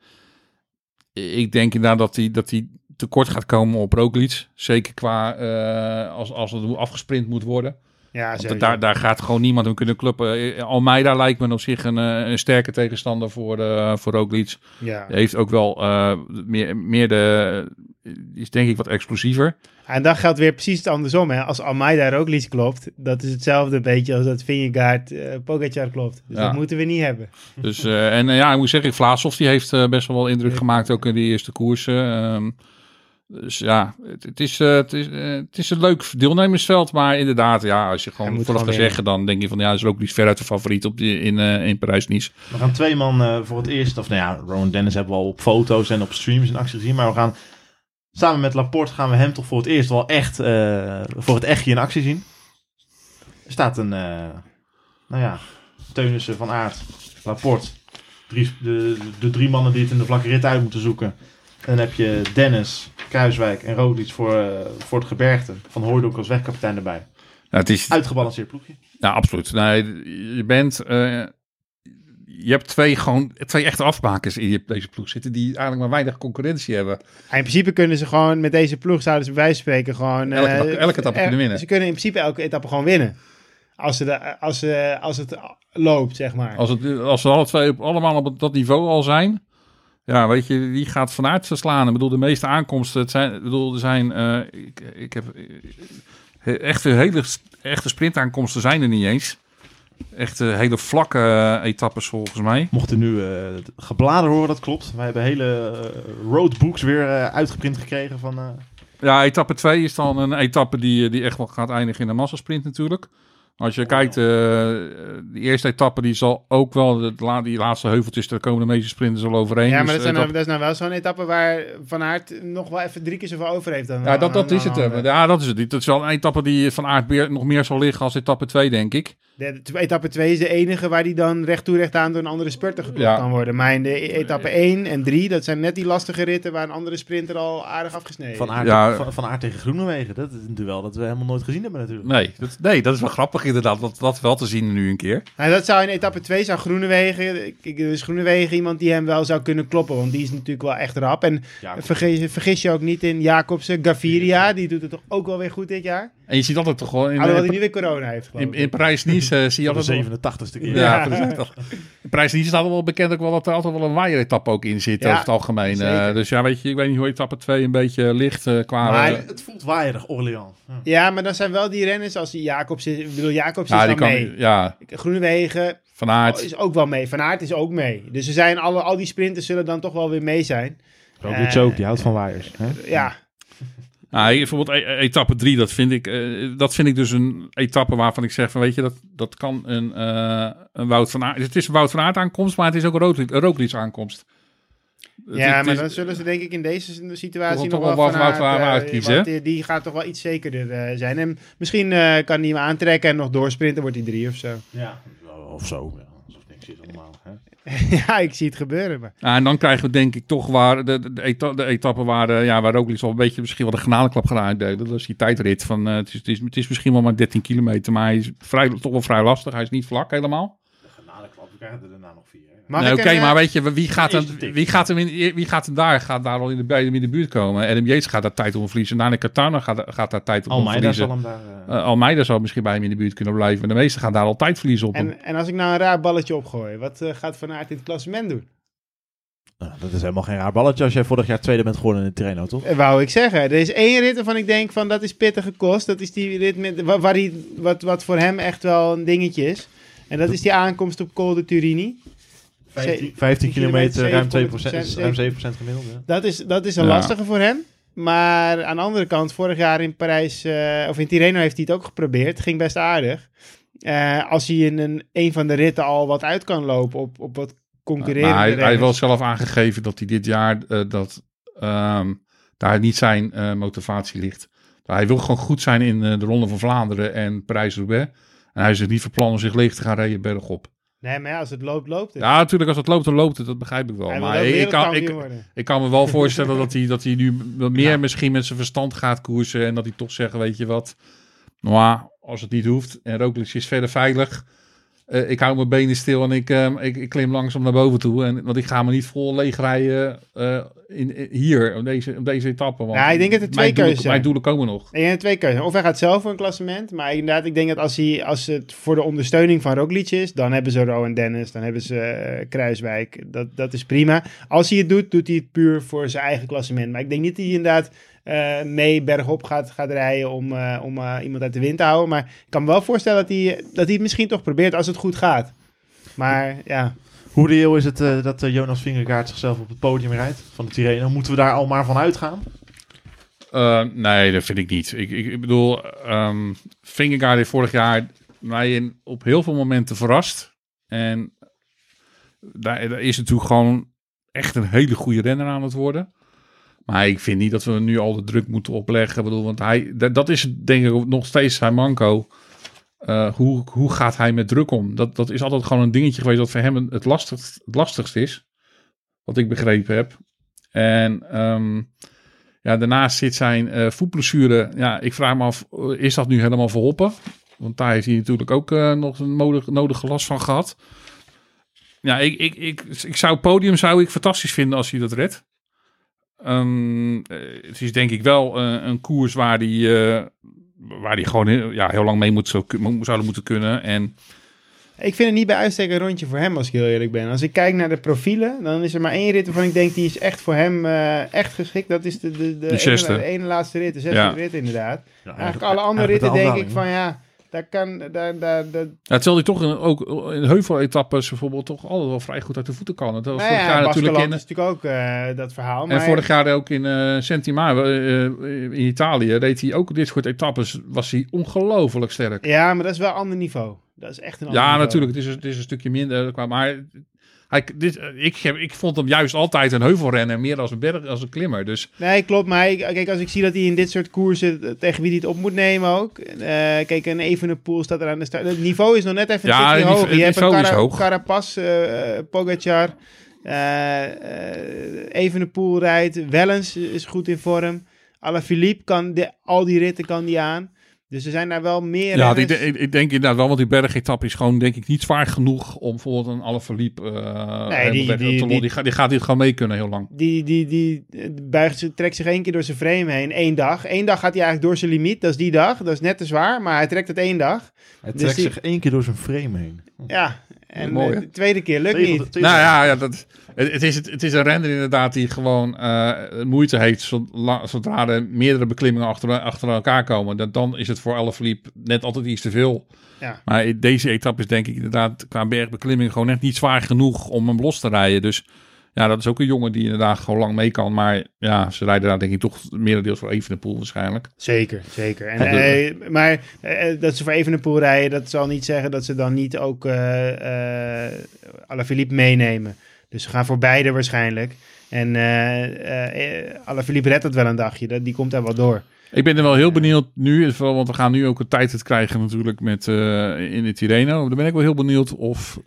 ik denk inderdaad dat hij dat hij tekort gaat komen op Roglic. Zeker qua als, als het afgesprint moet worden. Ja, daar, daar gaat gewoon niemand hem kunnen kloppen. Eh, Almeida lijkt me op zich een, eh, een sterke tegenstander voor, eh voor Roglic. Ja. Hij heeft ook wel eh, meer, meer de... is denk ik wat explosiever. En dan geldt weer precies het andersom, hè? Als Almeida Roglic klopt, dat is hetzelfde beetje als dat Vingegaard eh Pogacar klopt. Dus Ja. dat moeten we niet hebben. Dus, eh, en eh, ja, ik moet zeggen, Vlaashoff die heeft eh, best wel wel indruk gemaakt, ook in die eerste koersen. Ehm, dus ja, het, het is, eh, het, is, eh, het is een leuk deelnemersveld, maar inderdaad, ja, als je gewoon moet vooraf gaat zeggen, dan denk je van, ja, is er ook niet veruit de favoriet op die, in, eh, in Parijs-Nice. We gaan twee man eh, voor het eerst, of nou ja, Rowan Dennis hebben we al op foto's en op streams in actie gezien, maar we gaan samen met Laporte gaan we hem toch voor het eerst wel echt, eh, voor het echtje in actie zien. Er staat een, eh, nou ja, Teunissen van Aert, Laporte, drie, de, de drie mannen die het in de vlakke rit uit moeten zoeken. En dan heb je Dennis, Kruiswijk en Roglic voor, eh, voor het gebergte. Van Hooydonk als wegkapitein erbij. Ja, het is, Uitgebalanceerd ploegje. ja, absoluut. Nee, je bent, eh, je hebt twee, gewoon, twee echte afmakers in je, deze ploeg zitten, die eigenlijk maar weinig concurrentie hebben. En in principe kunnen ze gewoon met deze ploeg, zouden ze bij wijze van spreken gewoon... Elke eh, elke etappe kunnen winnen. Ze kunnen in principe elke etappe gewoon winnen. Als, ze de, als, ze, als het loopt, zeg maar. Als, het, als ze alle twee op, allemaal op dat niveau al zijn. Ja, weet je, die gaat vanuit verslaan. Ik bedoel, de meeste aankomsten. Het zijn, ik bedoel, er zijn. eh, ik, ik heb. eh, echte, hele, echte sprintaankomsten zijn er niet eens. Echte hele vlakke eh, etappes volgens mij. Mochten nu eh gebladen horen, dat klopt. Wij hebben hele roadbooks weer uitgeprint gekregen van... Ja, etappe 2 is dan een etappe die, die echt wel gaat eindigen in een massasprint natuurlijk. Als je kijkt, eh die eerste etappe die zal ook wel, de, die laatste heuveltjes, daar komen de meeste sprinters al overheen. ja, maar Dus dat, zijn, etappe- dat is nou wel zo'n etappe waar Van Aert nog wel even drie keer zoveel over heeft dan... Ja, dat, dat dan- is het. hè. Ja, dat is het. Dat is wel een etappe die van aard meer- nog meer zal liggen als etappe 2, denk ik. De, de- etappe 2 is de enige waar die dan recht toe recht aan door een andere spurter geklopt Ja. kan worden. Maar in de e- etappe 1 en 3, dat zijn net die lastige ritten waar een andere sprinter al aardig afgesneden van, is. Aert, Ja. van, van Aert tegen Groenewegen. Dat is een duel dat we helemaal nooit gezien hebben natuurlijk. Nee dat, nee, dat is wel grappig inderdaad. Dat, dat wel te zien nu een keer. Nou, dat zou in etappe 2 zou Groenewegen, ik- is Groenewegen iemand die hem wel zou kunnen kloppen, want die is natuurlijk wel echt rap. En vergis, vergis je ook niet in Jacobsen, Gaviria, die doet het toch ook wel weer goed dit jaar? En je ziet altijd toch gewoon in, Alhoewel hij in, nu weer corona heeft in, in Parijs-Nice eh, zie je de altijd wel... 87ste keer. Ja, Ja. In Parijs-Nice staat wel bekend ook wel dat er altijd wel een waaieretappe ook in zit Ja, over het algemeen. Eh, dus ja, weet je, ik weet niet hoe etappe 2 een beetje ligt eh, qua... Maar- eh, Het voelt waaierig, Orléans. Ja. Ja, maar dan zijn wel die renners als die Jacobsen, ik bedoel Jacobsen ja, is die dan kan, mee. ja, Groenewegen Van Aert. is ook wel mee. Van Aert is ook mee. Dus ze zijn alle, al die sprinters zullen dan toch wel weer mee zijn. Roglic Eh, ook, die houdt van waaiers. Hè? Ja, Nou, bijvoorbeeld e- e- etappe 3, dat vind ik, eh, dat vind ik dus een etappe waarvan ik zeg van, weet je, dat, dat kan een, eh, een Wout van Aert. Het is een Wout van Aert aankomst, maar het is ook een Roglic- aankomst. Ja het maar is- dan zullen ze denk ik in deze situatie Toch nog wel van Wout Aert, van Aert eh, want die, die gaat toch wel iets zekerder zijn. En misschien eh, kan hij hem aantrekken en nog doorsprinten, wordt hij drie of zo. Ja. Of zo. Ja, alsof niks zit allemaal. Ja, ik zie het gebeuren. Maar. Ja, en dan krijgen we denk ik toch waar de, de, de, eta- de etappe waar, eh, ja, waar Roglic wel een beetje misschien wel de genadeklap gaan uitdelen. Dat is die tijdrit van, eh, het, is, het, is, het is misschien wel maar 13 kilometer, maar hij is vrij, toch wel vrij lastig. Hij is niet vlak helemaal. De genadeklap we krijgen er daarna nog vier. hè. Nee, ik Oké, maar weet je, wie gaat, dan, wie gaat hem, in, wie gaat hem daar? Gaat daar al in de, bij hem in de buurt komen? Adam Yates gaat daar tijd om verliezen. Nani Katana gaat, gaat daar tijd om Almeida verliezen. zal hem daar... eh, Eh, Almeida zal misschien bij hem in de buurt kunnen blijven. Maar de meesten gaan daar altijd verliezen op hem. En, en als ik nou een raar balletje opgooi, wat eh, gaat Van Aert in het klassement doen? nou, dat is helemaal geen raar balletje als jij vorig jaar tweede bent geworden in de Tirreno, toch? Wou ik zeggen. Er is één rit waarvan ik denk van dat is pittige kost. Dat is die rit met, wa- waar hij, wat, wat voor hem echt wel een dingetje is. En dat is die aankomst op Col de Turini. 15, 15 kilometer, ruim 2 procent, 7%, ruim 7 procent gemiddeld. Ja. Dat is, dat is een Ja. lastige voor hem. Maar aan de andere kant, vorig jaar in Parijs, eh, of in Tirreno heeft hij het ook geprobeerd. Ging best aardig. Eh, als hij in een, een van de ritten al wat uit kan lopen op, op wat concurrerende Maar hij, hij heeft wel zelf aangegeven dat hij dit jaar eh, dat, ehm, daar niet zijn eh, motivatie ligt. Hij wil gewoon goed zijn in de Ronde van Vlaanderen en Parijs-Roubaix. En hij is het niet van plan om zich leeg te gaan rijden bergop. Nee, maar ja, als het loopt, loopt het. Ja, natuurlijk, als het loopt, dan loopt het. Dat begrijp ik wel. hij maar ik kan, ik, ik kan me wel voorstellen dat hij, dat hij nu wat meer misschien met zijn verstand gaat koersen. En dat hij toch zegt, weet je wat, nou, als het niet hoeft en Roglic is verder veilig. Eh, ik hou mijn benen stil en ik, eh, ik, ik klim langzaam naar boven toe. En, want ik ga me niet vol leeg rijden eh, in, in- hier, op deze, op deze etappe. Want Ja, ik denk dat er twee keuzes zijn. Mijn doelen komen nog. Ik denk twee keuzes. Of hij gaat zelf voor een klassement. Maar inderdaad, ik denk dat als, hij, als het voor de ondersteuning van Roglic is, dan hebben ze Rowan Dennis, dan hebben ze eh, Kruiswijk. Dat, dat is prima. Als hij het doet, doet hij het puur voor zijn eigen klassement. Maar ik denk niet dat hij inderdaad eh, mee bergop gaat, gaat rijden om, eh, om eh, iemand uit de wind te houden. Maar ik kan me wel voorstellen dat hij, dat hij het misschien toch probeert als het goed gaat. Maar ja, Hoe reëel is het eh, dat Jonas Vingegaard zichzelf op het podium rijdt van de Tirreno? Moeten we daar al maar van uitgaan? Eh, nee, dat vind ik niet. Ik, ik, ik bedoel, um, Vingegaard heeft vorig jaar mij in, op heel veel momenten verrast. En daar, daar is natuurlijk gewoon echt een hele goede renner aan het worden. Maar ik vind niet dat we nu al de druk moeten opleggen. Ik bedoel, want hij, dat, is denk ik nog steeds zijn manco. Eh, hoe, hoe gaat hij met druk om? Dat, dat is altijd gewoon een dingetje geweest dat voor hem het lastigst, het lastigst is. Wat ik begrepen heb. En ehm, ja, daarnaast zit zijn eh voetblessure. Ja, ik vraag me af, eh, is dat nu helemaal verholpen? Want daar heeft hij natuurlijk ook nog een nodig, nodige last van gehad. Ja, ik, ik, ik, ik zou podium zou ik fantastisch vinden als hij dat redt. Ehm, eh, het is denk ik wel eh, een koers waar die, eh, waar die gewoon heel, ja, heel lang mee moet, zo, zouden moeten kunnen. En Ik vind het niet bij uitstek een rondje voor hem, als ik heel eerlijk ben. Als ik kijk naar de profielen, dan is er maar één rit waarvan ik denk die is echt voor hem eh, echt geschikt. Dat is de, de, de, ene, de ene laatste rit, de zesde Ja. rit inderdaad. Ja, Eigenlijk alle andere eigenlijk ritten de denk ik van ja, daar kan, daar, daar, daar, ja, hij toch in, ook in heuveletappes bijvoorbeeld toch altijd wel vrij goed uit de voeten kan. Dat was nou vorig ja, jaar natuurlijk in, natuurlijk ook eh, dat verhaal. En Maar vorig jaar ook in eh, in Italië, deed hij ook dit soort etappes, was hij ongelooflijk sterk. Ja, maar dat is wel een ander niveau. Dat is echt een ander Ja, niveau. natuurlijk, het is, een- het is een stukje minder, maar hij, dit, ik, heb, ik vond hem juist altijd een heuvelrenner, meer als een berg, als een klimmer. Dus Nee, klopt. Maar ik- kijk, als ik zie dat hij in dit soort koersen eh, tegen wie hij het op moet nemen ook. eh, kijk, een Evenepoel staat er aan de start. Het niveau is nog net even een Ja, stukje niveau- hoger. Je hebt een niveau is Cara- hoog. Carapaz, eh, eh, Pogacar. Evenepoel rijdt. Wellens is goed in vorm. Alaphilippe kan de, al die ritten kan die aan. Dus er zijn daar wel meer ja, ik, renners. ik, ik denk inderdaad wel, want die bergetappe is gewoon denk ik niet zwaar genoeg om bijvoorbeeld een Alaphilippe uh, Nee, die- die- die- die, gaat- die gaat dit gewoon mee kunnen heel lang. Die, die, die buigt, zich- trekt zich één keer door zijn frame heen. één dag. Eén dag gaat hij eigenlijk door zijn limiet. Dat is die dag. Dat is net te zwaar. Maar hij trekt het één dag. Hij Dus trekt die- zich één keer door zijn frame heen. Ja. En Mooi, eh, de tweede keer lukt Tegel- niet. tegel- Nou ja, ja dat, het, het, is, het, het is een renner inderdaad die gewoon eh, moeite heeft zodra, zodra er meerdere beklimmingen achter, achter elkaar komen. Dan, dan is het voor Alaphilippe net altijd iets te veel. Ja. Maar in deze etappe is denk ik inderdaad qua bergbeklimming gewoon net niet zwaar genoeg om hem los te rijden. Dus ja, dat is ook een jongen die inderdaad gewoon lang mee kan. Maar ja, ze rijden daar denk ik toch merendeels voor Evenepoel waarschijnlijk. Zeker, zeker. En, de- eh, maar eh, dat ze voor Evenepoel rijden, dat zal niet zeggen dat ze dan niet ook eh Alaphilippe meenemen. Dus ze gaan voor beide waarschijnlijk. En eh Alaphilippe redt het wel een dagje. Dat, die komt daar wel door. Ik ben er wel heel benieuwd nu, vooral want we gaan nu ook een tijd het krijgen natuurlijk met in de Tirreno. Dan ben ik wel heel benieuwd of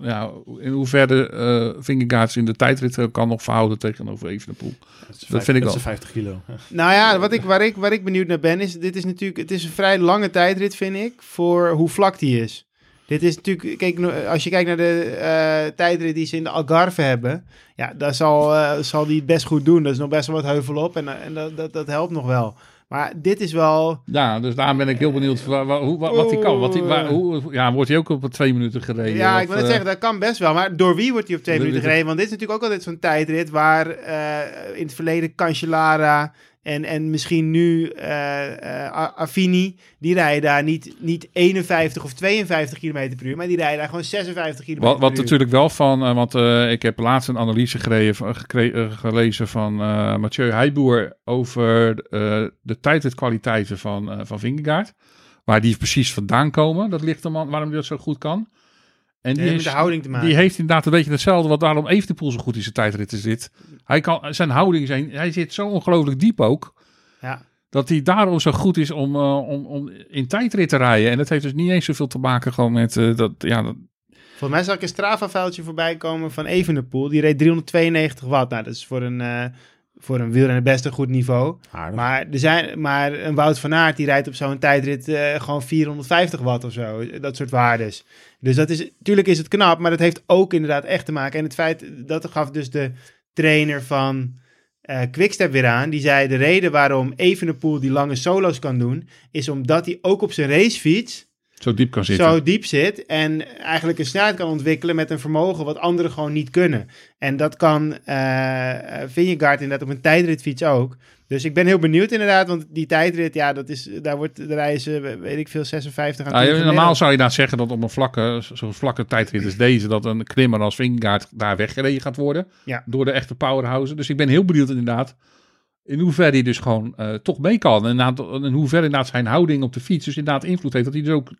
ja, in hoeverre eh Vingegaard in de tijdrit eh, kan nog verhouden tegenover Evenepoel. Dat, is dat vind ik dat wel. is 50 kilo. Nou ja, wat ik, waar, ik, waar ik benieuwd naar ben, is dit is natuurlijk, het is een vrij lange tijdrit vind ik, voor hoe vlak die is. Dit is natuurlijk, kijk, no- als je kijkt naar de eh tijdrit die ze in de Algarve hebben, ja, daar zal, eh, zal die het best goed doen. Er is nog best wel wat heuvel op en, eh, en dat, dat, dat helpt nog wel. Maar dit is wel, Ja, dus daarom ben ik heel benieuwd wa- wa- hoe, wa- wat hij kan. Wat hij, waar- hoe, ja, wordt hij ook op twee minuten gereden? ja, ik wil net eh, zeggen, dat kan best wel. Maar door wie wordt hij op twee minuten gereden? Want dit is natuurlijk ook altijd zo'n tijdrit waar eh, in het verleden Cancellara en, en misschien nu eh eh, Affini, die rijden daar niet, niet 51 of 52 km per uur, maar die rijden daar gewoon 56 km Wat, wat uur. natuurlijk wel van, eh, want ik heb laatst een analyse gelezen van Mathieu Heijboer over de tijdritkwaliteiten van, van Vingegaard. Waar die precies vandaan komen. Dat ligt er man, waarom hij dat zo goed kan. En Die heeft de houding te maken. die heeft inderdaad een beetje hetzelfde wat daarom Evenepoel zo goed in zijn tijdritten zit. Hij kan, zijn houding, zijn, hij zit zo ongelooflijk diep ook. Ja. Dat hij daarom zo goed is om, eh, om, om in tijdrit te rijden. En dat heeft dus niet eens zoveel te maken gewoon met eh, dat, ja, dat, Volgens mij zag ik een Strava-vuiltje voorbij komen van Evenepoel. Die reed 392 watt. Nou, dat is voor een, eh voor een wielrenner best een goed niveau. Aardig. Maar, er zijn, maar een Wout van Aert, die rijdt op zo'n tijdrit eh, gewoon 450 watt of zo. Dat soort waardes. Dus dat is, tuurlijk is het knap, maar dat heeft ook inderdaad echt te maken. En het feit, dat gaf dus de trainer van eh Quickstep weer aan. Die zei, de reden waarom Evenepoel die lange solo's kan doen, is omdat hij ook op zijn racefiets zo diep kan zitten. zo diep zit en eigenlijk een snelheid kan ontwikkelen met een vermogen wat anderen gewoon niet kunnen. En dat kan Vingegaard inderdaad op een tijdritfiets ook. Dus ik ben heel benieuwd inderdaad, want die tijdrit, ja, dat is, daar wordt de reizen, weet ik veel, 56 aan Nou, 10 ja, normaal gemiddeld. zou je dan zeggen dat op een vlakke, zo'n vlakke tijdrit als deze, dat een klimmer als Vingegaard daar weggereden gaat worden. Ja. Door de echte powerhouse. Dus ik ben heel benieuwd inderdaad in hoeverre hij dus gewoon eh, toch mee kan. En in hoeverre inderdaad zijn houding op de fiets dus inderdaad invloed heeft. Dat hij dus ook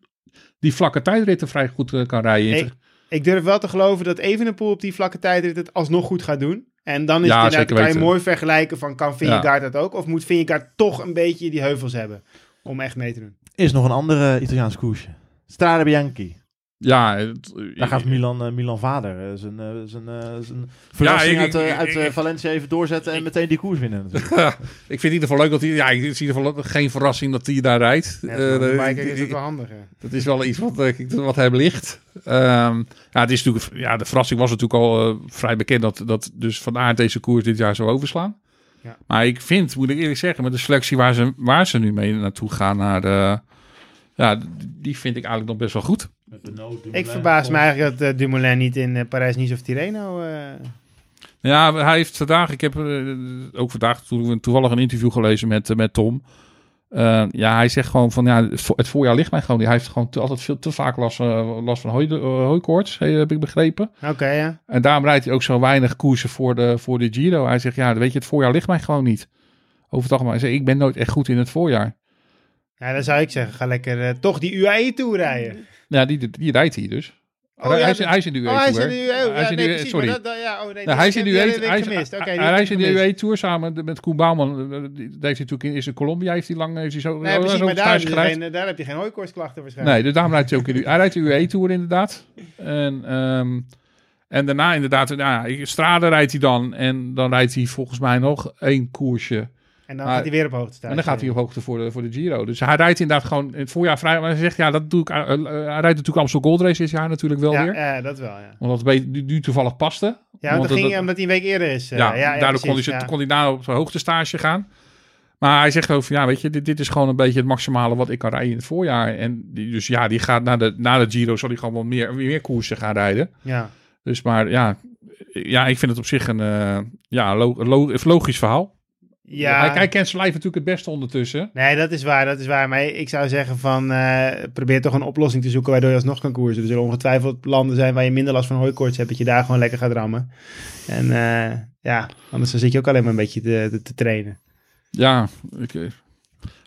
die vlakke tijdritten vrij goed eh, kan rijden. Ik, ik durf wel te geloven dat Evenepoel op die vlakke tijdrit het alsnog goed gaat doen. En dan is Ja, het inderdaad, kan je mooi vergelijken van kan Vingegaard dat ook? Of moet Vingegaard toch een beetje die heuvels hebben om echt mee te doen? Is nog een andere Italiaans koersje. Strade Bianchi. Ja, het- Daar gaat Milan, eh, Milan Vader eh, zijn, eh, zijn, eh, zijn verrassing ik- uit, eh, ik- uit ik- eh, Valencia even doorzetten en meteen die koers winnen natuurlijk. ik vind het in ieder geval leuk dat hij... Ja, het is in ieder geval geen verrassing dat hij daar rijdt. Ja, Eh, eh, is ik- het wel handig. hè. Dat is wel iets wat, eh, wat hem ligt. Ehm, ja, het is natuurlijk, ja, de verrassing was natuurlijk al eh, vrij bekend dat, dat dus Van Aert deze koers dit jaar zou overslaan. Ja. Maar ik vind, moet ik eerlijk zeggen, met de selectie waar ze, waar ze nu mee naartoe gaan, naar de, ja, die vind ik eigenlijk nog best wel goed. Ik verbaas me eigenlijk dat eh, Dumoulin niet in eh, Parijs-Nice of Tirreno... eh, Ja, hij heeft vandaag, ik heb ook vandaag to- toevallig een interview gelezen met, met Tom. Eh, ja, hij zegt gewoon van, ja, het vo- het voorjaar ligt mij gewoon. Hij heeft gewoon te, altijd veel te vaak last, last van hooi, hooikoorts, heb ik begrepen. Oké, ja. En daarom rijdt hij ook zo weinig koersen voor de, voor de Giro. Hij zegt, ja, weet je, het voorjaar ligt mij gewoon niet. Over het algemeen. Hij zegt, ik ben nooit echt goed in het voorjaar. Ja, dan zou ik zeggen, ga lekker eh, toch die UAE Tour rijden. Ja, die, die rijdt hij dus. Oh, hij, ja, is, hij is in de UE Oh, hij is in de UAE. Ja, nee, precies, sorry. maar dat- dat- ja, oh, nee, Nou, die- hij is in de ik hij is- die hij in de gemist. UE Tour samen met- Koen Bouwman. Eh, die- Die heeft hij natuurlijk in, is in Colombia. Heeft hij lang heeft hij zo, Nee, zo- precies, zo maar daar, heb geen, daar heb je geen hooikoortsklachten waarschijnlijk. Nee, dus daarom rijdt hij ook in de, hij rijdt de UE Tour inderdaad. En, ehm, en daarna inderdaad, nou ja, Strade rijdt hij dan. En dan rijdt hij volgens mij nog één koersje. En dan Maar- gaat hij weer op hoogte staan. En dan gaat hij op hoogte voor de, voor de Giro. Dus hij rijdt inderdaad gewoon in het voorjaar vrij. Maar hij zegt, ja, dat doe ik. eh, eh, hij rijdt natuurlijk Amstel Gold Race dit jaar natuurlijk wel ja, weer. ja, dat wel, ja. Omdat het nu, nu toevallig paste. Ja, want Want dat ging, dat- omdat hij een week eerder is. eh, ja, ja, ja, daardoor kon, hij, kon hij daar op zijn hoogtestage gaan. Maar hij zegt over, ja, weet je, dit, dit is gewoon een beetje het maximale wat ik kan rijden in het voorjaar. En die, dus ja, die gaat na de, na de Giro, zal hij gewoon wel meer, meer koersen gaan rijden. Ja. Dus maar ja, ja ik vind het op zich een, eh, ja, lo- lo- logisch verhaal. Ja. Hij, hij kent zijn lijf natuurlijk het beste ondertussen. Nee, dat is waar, dat is waar. Maar ik zou zeggen van, eh, probeer toch een oplossing te zoeken waardoor je alsnog kan koersen. Er zullen ongetwijfeld landen zijn waar je minder last van hooikoorts hebt, dat je daar gewoon lekker gaat rammen. En eh, ja, anders dan zit je ook alleen maar een beetje te, te, te trainen. Ja, hij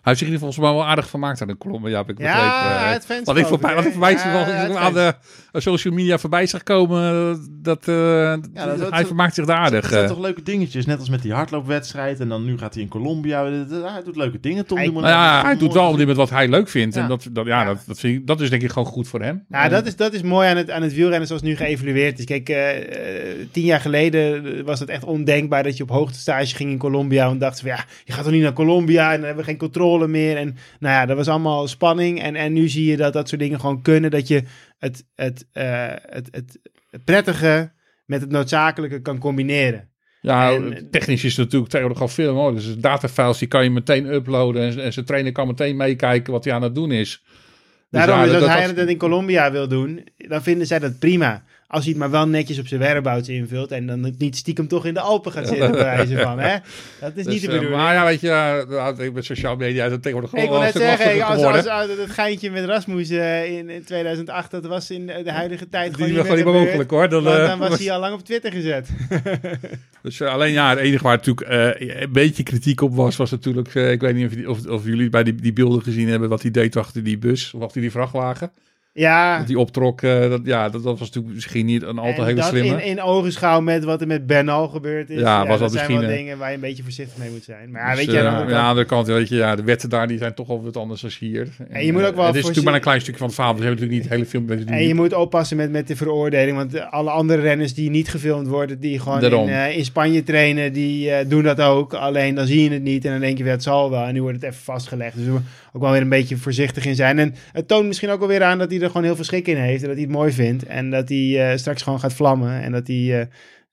heeft zich in ieder geval wel aardig vermaakt aan de Colombia, heb ik begrepen. Ja, Eh, het fans wat ik voorbij, wat ik voorbij Ja, aan de social media voorbij zag komen, dat, eh, dat- dat- hij vermaakt zich daar aardig. Het zijn eh. toch leuke dingetjes, net als met die hardloopwedstrijd. En dan nu gaat hij in Colombia. Hij doet leuke dingen, Tom Hij- Dumoulin. Nou ja, Dat hij doet wel met wat hij leuk vindt. En Ja. dat, dat, ja, Ja. Dat, dat, vind ik, dat is denk ik gewoon goed voor hem. Nou, En- dat is, dat is mooi aan het, aan het wielrennen zoals het nu geëvalueerd is. Kijk, eh, eh, tien jaar geleden was het echt ondenkbaar dat je op hoogtestage ging in Colombia. En dachten van ja, je gaat toch niet naar Colombia en dan hebben we geen controle controle meer. En nou ja, dat was allemaal spanning. En, en nu zie je dat dat soort dingen gewoon kunnen. Dat je het, het, eh, het, het, het prettige met het noodzakelijke kan combineren. Ja, En- technisch is het natuurlijk tegenwoordig al veel mooi. Dus datafiles die kan je meteen uploaden en, en zijn trainer kan meteen meekijken wat hij aan het doen is. Dus Daarom, ja, dus als dat- hij dat- dat in Colombia wil doen, dan vinden zij dat prima. Als hij het maar wel netjes op zijn whereabouts invult en dan niet stiekem toch in de Alpen gaat zitten, bij wijze van. Hè? Dat is Dus, niet de eh, bedoeling. maar ja, weet je, met sociale media is het tegenwoordig ik gewoon wil wel net zeggen, als, als, als, dat geintje met Rasmus eh, in, in 2008, dat was in de huidige tijd Die gewoon niet meer mogelijk hoor. Dan, eh, was hij al lang op Twitter gezet. Dus eh, alleen ja, het enige waar natuurlijk eh, een beetje kritiek op was, was natuurlijk, eh, ik weet niet of, jullie- of, of jullie bij die, die beelden gezien hebben wat hij deed achter die bus of achter die vrachtwagen. Ja, Dat die optrok, eh, dat, ja, dat, dat was natuurlijk misschien niet een al te hele slimme. in, in ogenschouw met wat er met Bernal gebeurd is. Ja, was dat dat zijn wel misschien, eh, dingen waar je een beetje voorzichtig mee moet zijn. Maar ja, Dus, weet je, aan de eh, andere ja, kant- aan de andere kant, weet je, ja, de wetten daar die zijn toch wel wat anders dan hier. En je moet ook wel Het is natuurlijk maar een klein stukje van het verhaal, dus we hebben natuurlijk niet hele film. En je moet oppassen met, met de veroordeling. Want eh, alle andere renners die niet gefilmd worden, die gewoon in, eh, in Spanje trainen, die eh, doen dat ook. Alleen dan zie je het niet en dan denk je, weer, het zal wel. En nu wordt het even vastgelegd. Dus ook wel weer een beetje voorzichtig in zijn. En het toont misschien ook wel weer aan dat hij er gewoon heel veel schik in heeft. En dat hij het mooi vindt. En dat hij eh, straks gewoon gaat vlammen. En dat hij...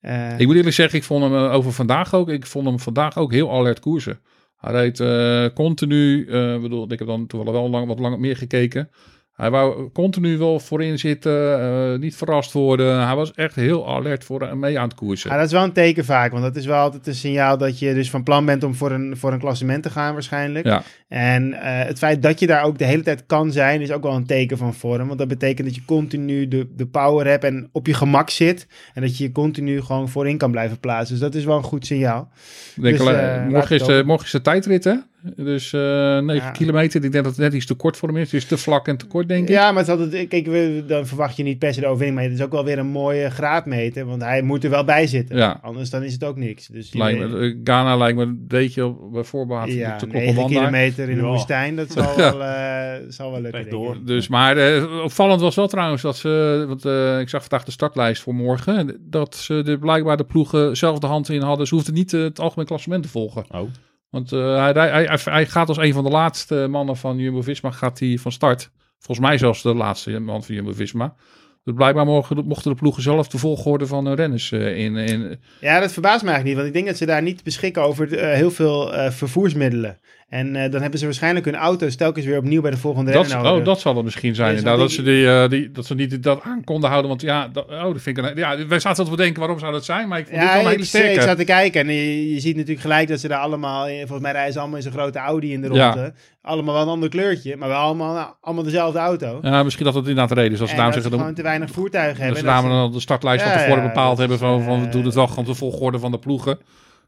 eh, eh, Ik moet eerlijk zeggen, ik vond hem over vandaag ook, ik vond hem vandaag ook heel alert koersen. Hij reed continu, ik bedoel, ik heb dan toevallig wel lang, wat langer meer gekeken. Hij wou continu wel voorin zitten, niet verrast worden. Hij was echt heel alert voor en mee aan het koersen. Ja, dat is wel een teken vaak, want dat is wel altijd een signaal dat je dus van plan bent om voor een, voor een klassement te gaan waarschijnlijk. Ja. En eh, het feit dat je daar ook de hele tijd kan zijn, is ook wel een teken van vorm. Want dat betekent dat je continu de, de power hebt en op je gemak zit. En dat je je continu gewoon voorin kan blijven plaatsen. Dus dat is wel een goed signaal. Ik denk, Dus, laat morgen, is, de- hopen. morgen is de tijdrit, hè? Dus eh 9 Ja. kilometer. Ik denk dat het net iets te kort voor hem is. Is te vlak en te kort, denk ik. Ja, maar het is altijd, kijk, we, dan verwacht je niet per se de overwinning. Maar het is ook wel weer een mooie graadmeter. Want hij moet er wel bij zitten. Ja. Anders dan is het ook niks. Dus Lijkt me, Ghana lijkt me een beetje op- bij voorbaat ja, te 9 kloppen wandelen. Kilometer in de Ja. woestijn. Dat zal wel, zal wel lukken. Door. Dus, maar eh, opvallend was wel trouwens dat ze, want eh, ik zag vandaag de startlijst voor morgen, dat ze de, blijkbaar de ploegen zelf de hand in hadden. Ze hoefden niet het algemeen klassement te volgen. Oh. Want eh, hij, hij, hij, hij gaat als een van de laatste mannen van Jumbo-Visma gaat hij van start. Volgens mij zelfs de laatste man van Jumbo-Visma. Dus blijkbaar mogen, mochten de ploegen zelf de volgorde van de renners in, in. Ja, dat verbaast me eigenlijk niet. Want ik denk dat ze daar niet beschikken over heel veel eh, vervoersmiddelen. En eh, dan hebben ze waarschijnlijk hun auto's telkens weer opnieuw bij de volgende Dat, renner nodig. oh, dat zal het misschien zijn. Dus Nou, dat, ze die, eh, die, dat ze niet dat aan konden houden. Want ja, dat, oh, dat vind ik een, ja, wij zaten te bedenken waarom zou dat zijn. Maar ik vond dit wel Ja, hele ik, sterke. ik zat te kijken en je, je ziet natuurlijk gelijk dat ze daar allemaal, volgens mij rijden ze allemaal in zo'n grote Audi in de Ja. ronde. Allemaal wel een ander kleurtje, maar wel allemaal, nou, allemaal dezelfde auto. Ja, misschien dat het inderdaad de reden is. Als ze daarom dat ze zeggen, gewoon te weinig voertuigen dat hebben. dat daarom ze- dan de startlijst Ja, van tevoren ja, bepaald dat hebben van, van we eh, doen het wel gewoon de volgorde van de ploegen.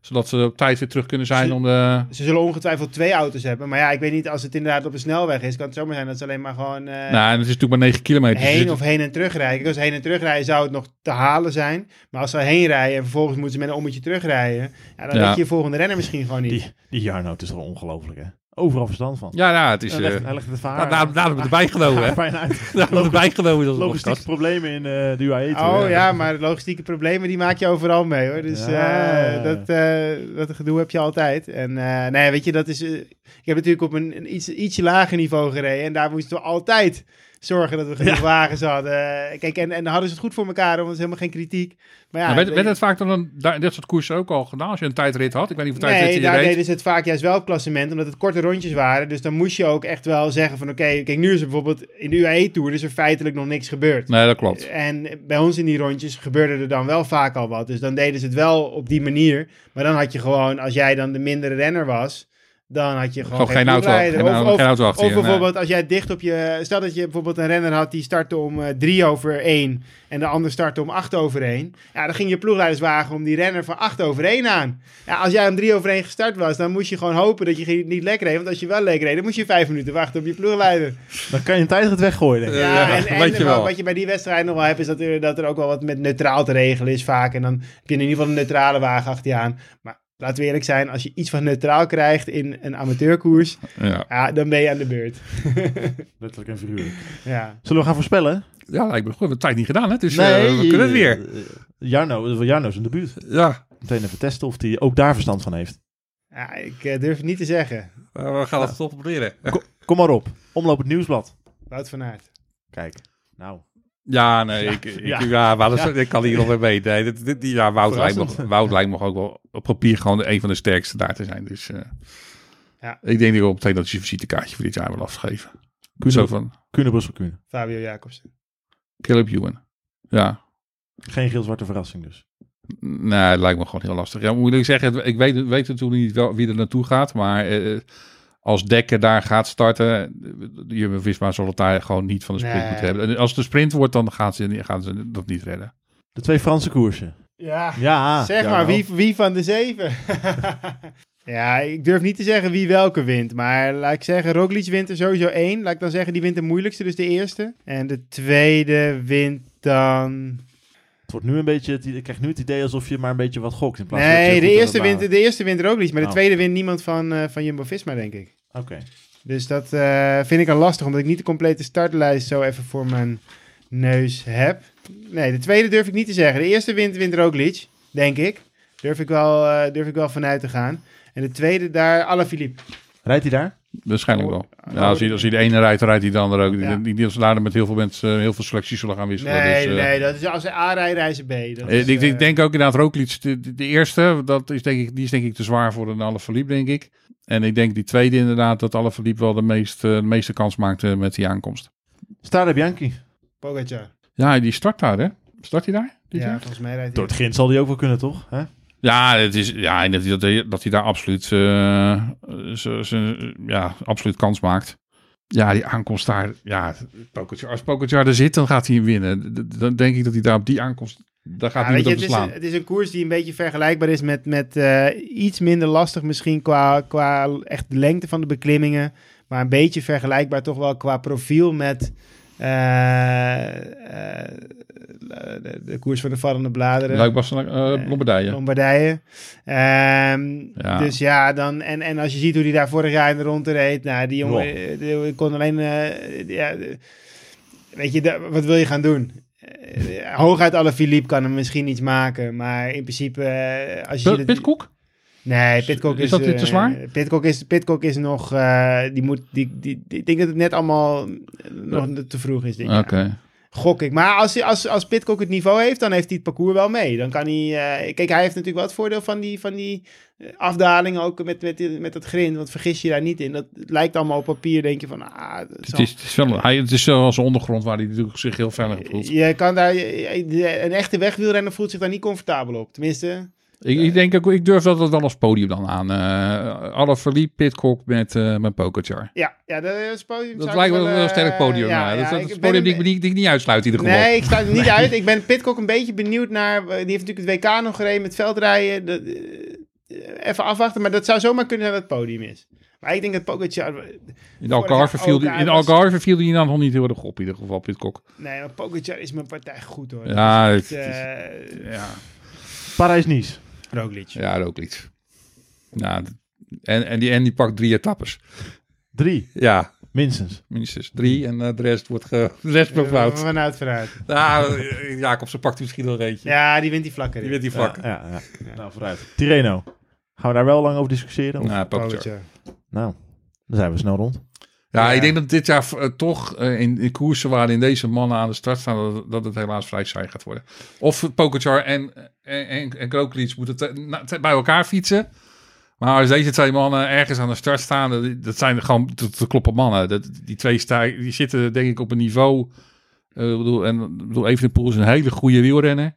Zodat ze op tijd weer terug kunnen zijn om de... Ze zullen ongetwijfeld twee auto's hebben. Maar ja, ik weet niet, als het inderdaad op een snelweg is, kan het zomaar zijn dat ze alleen maar gewoon eh, nou, en het is natuurlijk maar 9 kilometer. dus heen of heen en terug rijden. Kijk, Als ze heen en terug rijden zou het nog te halen zijn. Maar als ze heen rijden en vervolgens moeten ze met een ommetje terugrijden, ja, dan Ja. weet je je volgende renner misschien gewoon niet. Die, die Jarno, het is toch ongelooflijk, hè? Overal verstand van. Ja, nou, het is... hij, legt, eh hij legt het vaar. nou, daarom we erbij genomen, hè? Daarom hebben we erbij genomen. Dat Logistieke problemen in eh de UAE. toe, Oh ja, maar logistieke problemen die maak je overal mee hoor. Dus Ja. eh, dat, eh, dat gedoe heb je altijd. En eh, nee, weet je, dat is. ik heb natuurlijk op een, een iets, ietsje lager niveau gereden. En daar moesten we altijd zorgen dat we genoeg wagens hadden. Eh, Kijk, en, en dan hadden ze het goed voor elkaar, want dat is helemaal geen kritiek. Maar ja, Ja, werd, het vaak dan een, in dit soort koersen ook al gedaan? Als je een tijdrit had? Ik weet niet of tijdrit Nee, je daar deden ze het vaak juist wel op klassement, omdat het korte rondjes waren. Dus dan moest je ook echt wel zeggen van oké, kijk nu is er bijvoorbeeld in de UAE-tour is er feitelijk nog niks gebeurd. Nee, dat klopt. En bij ons in die rondjes gebeurde er dan wel vaak al wat. Dus dan deden ze het wel op die manier. Maar dan had je gewoon, als jij dan de mindere renner was, dan had je gewoon, Gewoon geen auto, ploegleider. geen, Of- geen of- auto achter Of je. nee. bijvoorbeeld als jij dicht op je... Stel dat je bijvoorbeeld een renner had die startte om eh, drie over één. En de ander startte om acht over één. Ja, dan ging je ploegleiderswagen om die renner van acht over één aan. Ja, als jij om drie over één gestart was, dan moest je gewoon hopen dat je geen- niet lekker reed. Want als je wel lekker reed, dan moest je vijf minuten wachten op je ploegleider. Dan kan je een tijdrit weggooien, denk ik. Ja, Ja, en, en weet je wel. wat, wat je bij die wedstrijd nog wel hebt, is dat er, dat er ook wel wat met neutraal te regelen is vaak. En dan heb je in ieder geval een neutrale wagen achter je aan. Maar laten we eerlijk zijn, als je iets van neutraal krijgt in een amateurkoers, Ja. ja, dan ben je aan de beurt. Letterlijk en figuurlijk. Ja. Zullen we gaan voorspellen? ja, lijkt me goed. We hebben het tijd niet gedaan, hè? Dus eh, we kunnen het weer. Jarno, Jarno is een debuut. Ja. Meteen even testen of hij ook daar verstand van heeft. Ja, ik eh, durf het niet te zeggen. we gaan het toch proberen. Kom maar op. Omloop het nieuwsblad. Wout van Aert. Kijk. Nou. Ja, nee, ik, ik, ja. ja. maar dat, Ja. ik kan hier nog weer mee. Nee, dit, dit, ja, Wout lijkt, me, Verrassend. Wout lijkt me ook wel op papier gewoon een van de sterkste daar te zijn. Dus eh, Ja. ik denk dat ik op meteen dat zijn visitekaartje voor dit jaar wil afgeven. Zo van Brussel, Kuhne. Fabio Jacobsen. Caleb Ewan. Ja, Geen geel-zwarte verrassing dus. nee, het lijkt me gewoon heel lastig. Ja, moet ik zeggen, ik weet, weet natuurlijk niet wel wie er naartoe gaat, maar eh, als Dekker daar gaat starten, Jumbo-Visma zal het daar gewoon niet van de sprint Nee. moeten hebben. En als het een sprint wordt, dan gaan ze, gaan ze dat niet redden. De twee Franse koersen. Ja, Ja. zeg ja, maar, wie, wie van de zeven? ja, ik durf niet te zeggen wie welke wint. Maar laat ik zeggen, Roglic wint er sowieso één. Laat ik dan zeggen, die wint de moeilijkste, dus de eerste. En de tweede wint dan... Het wordt nu een beetje, het- ik krijg nu het idee alsof je maar een beetje wat gokt. In plaats Nee, de eerste, wint, de eerste wint Roglic, maar de Oh. tweede wint niemand van, eh, van Jumbo-Visma, denk ik. Oké. Dus dat eh, vind ik al lastig, omdat ik niet de complete startlijst zo even voor mijn neus heb. Nee, de tweede durf ik niet te zeggen. De eerste wint, wint Roglic, denk ik. Durf ik wel, eh, durf ik wel vanuit te gaan. En de tweede daar, Alaphilippe. Rijdt hij daar? Waarschijnlijk wel. Oh, Ja, als, hij, als hij de ene rijdt, rijdt hij de andere ook. Ja. Die, die, die daar met heel veel mensen, eh, heel veel selecties zullen gaan wisselen. Nee, dus, eh, nee, dat is als ze A rijden, rijden ze B. Dat eh, is, ik, ik denk ook inderdaad Roglic, de, de- de eerste, dat is denk ik, die is denk ik te zwaar voor een Alaphilippe, denk ik. En ik denk die tweede inderdaad, dat Alaphilippe wel de, meest, eh, de meeste kans maakte met die aankomst. Strade Bianchi. Pogacar. Ja, die start daar, hè? Start hij daar? Dit Ja, jaar? volgens mij rijdt Door hij. het grind zal hij ook wel kunnen, toch? Hè? Ja, het is, ja dat, hij- dat, hij- daar absoluut, eh, ze- ze- ja, absoluut kans maakt. Ja, die aankomst daar. Ja, Pogacar, als Pogacar er zit, dan gaat hij winnen. Dan denk ik dat hij daar op die aankomst... Daar gaat Ja, niet het, is, het is een koers die een beetje vergelijkbaar is met, met eh, iets minder lastig misschien qua, qua echt de lengte van de beklimmingen. Maar een beetje vergelijkbaar toch wel qua profiel met eh, de, de koers van de vallende bladeren. Luik Bastenaken, eh, Lombardije. Lombardije. Ehm, Ja. Dus ja, dan, en, en als je ziet hoe die daar vorig jaar in de ronde reed, nou, die jongen eh, die kon alleen, eh, ja, de- weet je, da- wat wil je gaan doen? Eh, hooguit alle Philippe kan hem misschien iets maken, maar in principe, eh, als je... Ziet- Pitcock? Nee, Pitcock Is is... dat te eh, zwaar? Pitcock is, Pitcock is nog, eh, die moet, die, die, die- ik denk dat het net allemaal eh, nog te vroeg is dit Oké. Gok ik. Maar als, hij- als, als Pitcock het niveau heeft, dan heeft hij het parcours wel mee. Dan kan hij... eh, kijk, hij heeft natuurlijk wel het voordeel van die, van die eh, afdalingen ook met, met, met dat grind. Want vergis je daar niet in. Dat lijkt allemaal op papier, denk je van... Ah, Het is, het, is wel, hij, het is zoals ondergrond waar hij natuurlijk zich heel veilig voelt. je kan daar... Een echte wegwielrenner voelt zich daar niet comfortabel op. Tenminste... Ik, ik denk ook, ik durf dat het wel als podium dan aan. eh alle verliep Pitcock met, eh met. Ja, ja dat is podium. Dat lijkt wel, een sterk eh, podium. ja, ja, dat, ja, dat ik is een ben podium die niet, die ik niet uitsluit in ieder geval. Nee, ik sluit er niet uit. Ik ben Pitcock een beetje benieuwd naar... Die heeft natuurlijk het WK nog gereden met veldrijden. Dat, eh, even afwachten, maar dat zou zomaar kunnen zijn dat het podium is. Maar ik denk dat Pogacar... In Algarve jaar viel, die, hij was- Algarve viel die dan nog niet heel erg op in ieder geval, Pitcock. Nee, maar Pogacar is mijn partij goed hoor. Ja, Dat het is eh, Ja, Parijs-Nice. Roglic. ja. Ja, d- en, en, die, en die pakt drie etappes. Drie, Ja, minstens. minstens drie. En eh, de rest wordt ge, de rest wordt fout. Vanuit, vanuit. Ja, eh, Jacobsen pakt misschien wel eentje. Ja, die wint die vlakker. Die wint die vlak. Ja, ja, ja. Nou, vooruit. Tireno. Gaan we daar wel lang over discussiëren? Of- Pogacar. Pogacar. Nou, dan zijn we snel rond. Ja, ik denk dat dit jaar eh, toch eh, in, in koersen waarin deze mannen aan de start staan, dat, dat het helaas vrij saai gaat worden. Of Pogacar en, en, en, moeten te- na- te- bij elkaar fietsen. Maar als deze twee mannen ergens aan de start staan, dat, dat zijn gewoon te, te kloppen mannen. Dat, die twee sta, die zitten denk ik op een niveau. ik bedoel, en bedoel, Evenepoel is een hele goede wielrenner.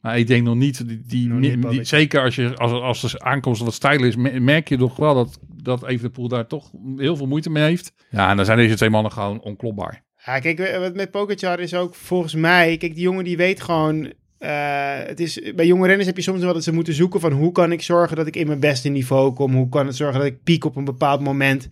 Maar ik denk nog niet, die, die, niet zeker als, je, als, als de aankomst wat stijl is, me- merk je toch wel dat, dat Evenepoel daar toch heel veel moeite mee heeft. Ja, en dan zijn deze twee mannen gewoon onklopbaar. Ja, kijk, wat met Pogacar is ook volgens mij... Kijk, die jongen die weet gewoon... eh, het is, bij jonge renners heb je soms wel dat ze moeten zoeken van... hoe kan ik zorgen dat ik in mijn beste niveau kom? Hoe kan het zorgen dat ik piek op een bepaald moment?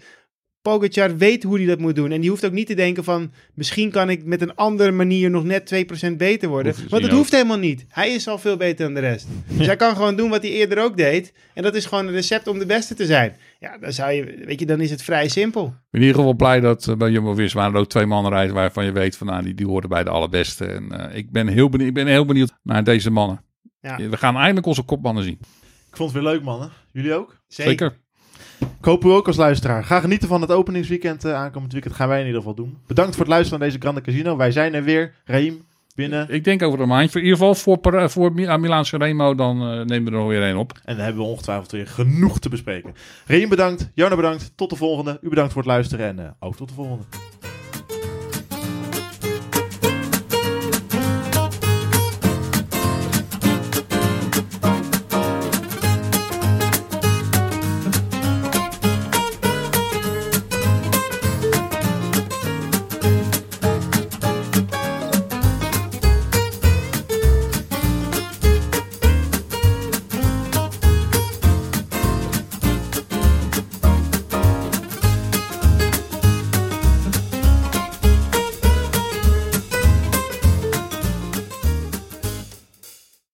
Pogacar weet hoe hij dat moet doen. En die hoeft ook niet te denken van... misschien kan ik met een andere manier nog net 2% beter worden. Hoeft- Want dat hoeft helemaal niet. Hij is al veel beter dan de rest. Dus hij kan gewoon doen wat hij eerder ook deed. En dat is gewoon een recept om de beste te zijn. Ja, dan zou je... Weet je, dan is het vrij simpel. Ik ben in ieder geval blij dat eh, bij Jumbo-Visma er ook twee mannen rijden waarvan je weet van nou, die, die horen bij de allerbeste. En eh, ik, ben heel benieuwd, ik ben heel benieuwd naar deze mannen. Ja. We gaan eindelijk onze kopmannen zien. Ik Ik vond het weer leuk, mannen. Jullie ook? Zeker. Ik hoop u ook als luisteraar. Ga genieten van het openingsweekend eh, aankomend weekend. Gaan wij in ieder geval doen. Bedankt voor het luisteren naar deze Grande Casino. Wij zijn er weer. Raim, binnen. Ik denk over een maandje. In ieder geval voor, voor Mi- aan Milaanse Remo, dan eh, nemen we er nog weer één op. En dan hebben we ongetwijfeld weer genoeg te bespreken. Raim bedankt. Jona bedankt. Tot de volgende. U bedankt voor het luisteren. En eh, ook tot de volgende.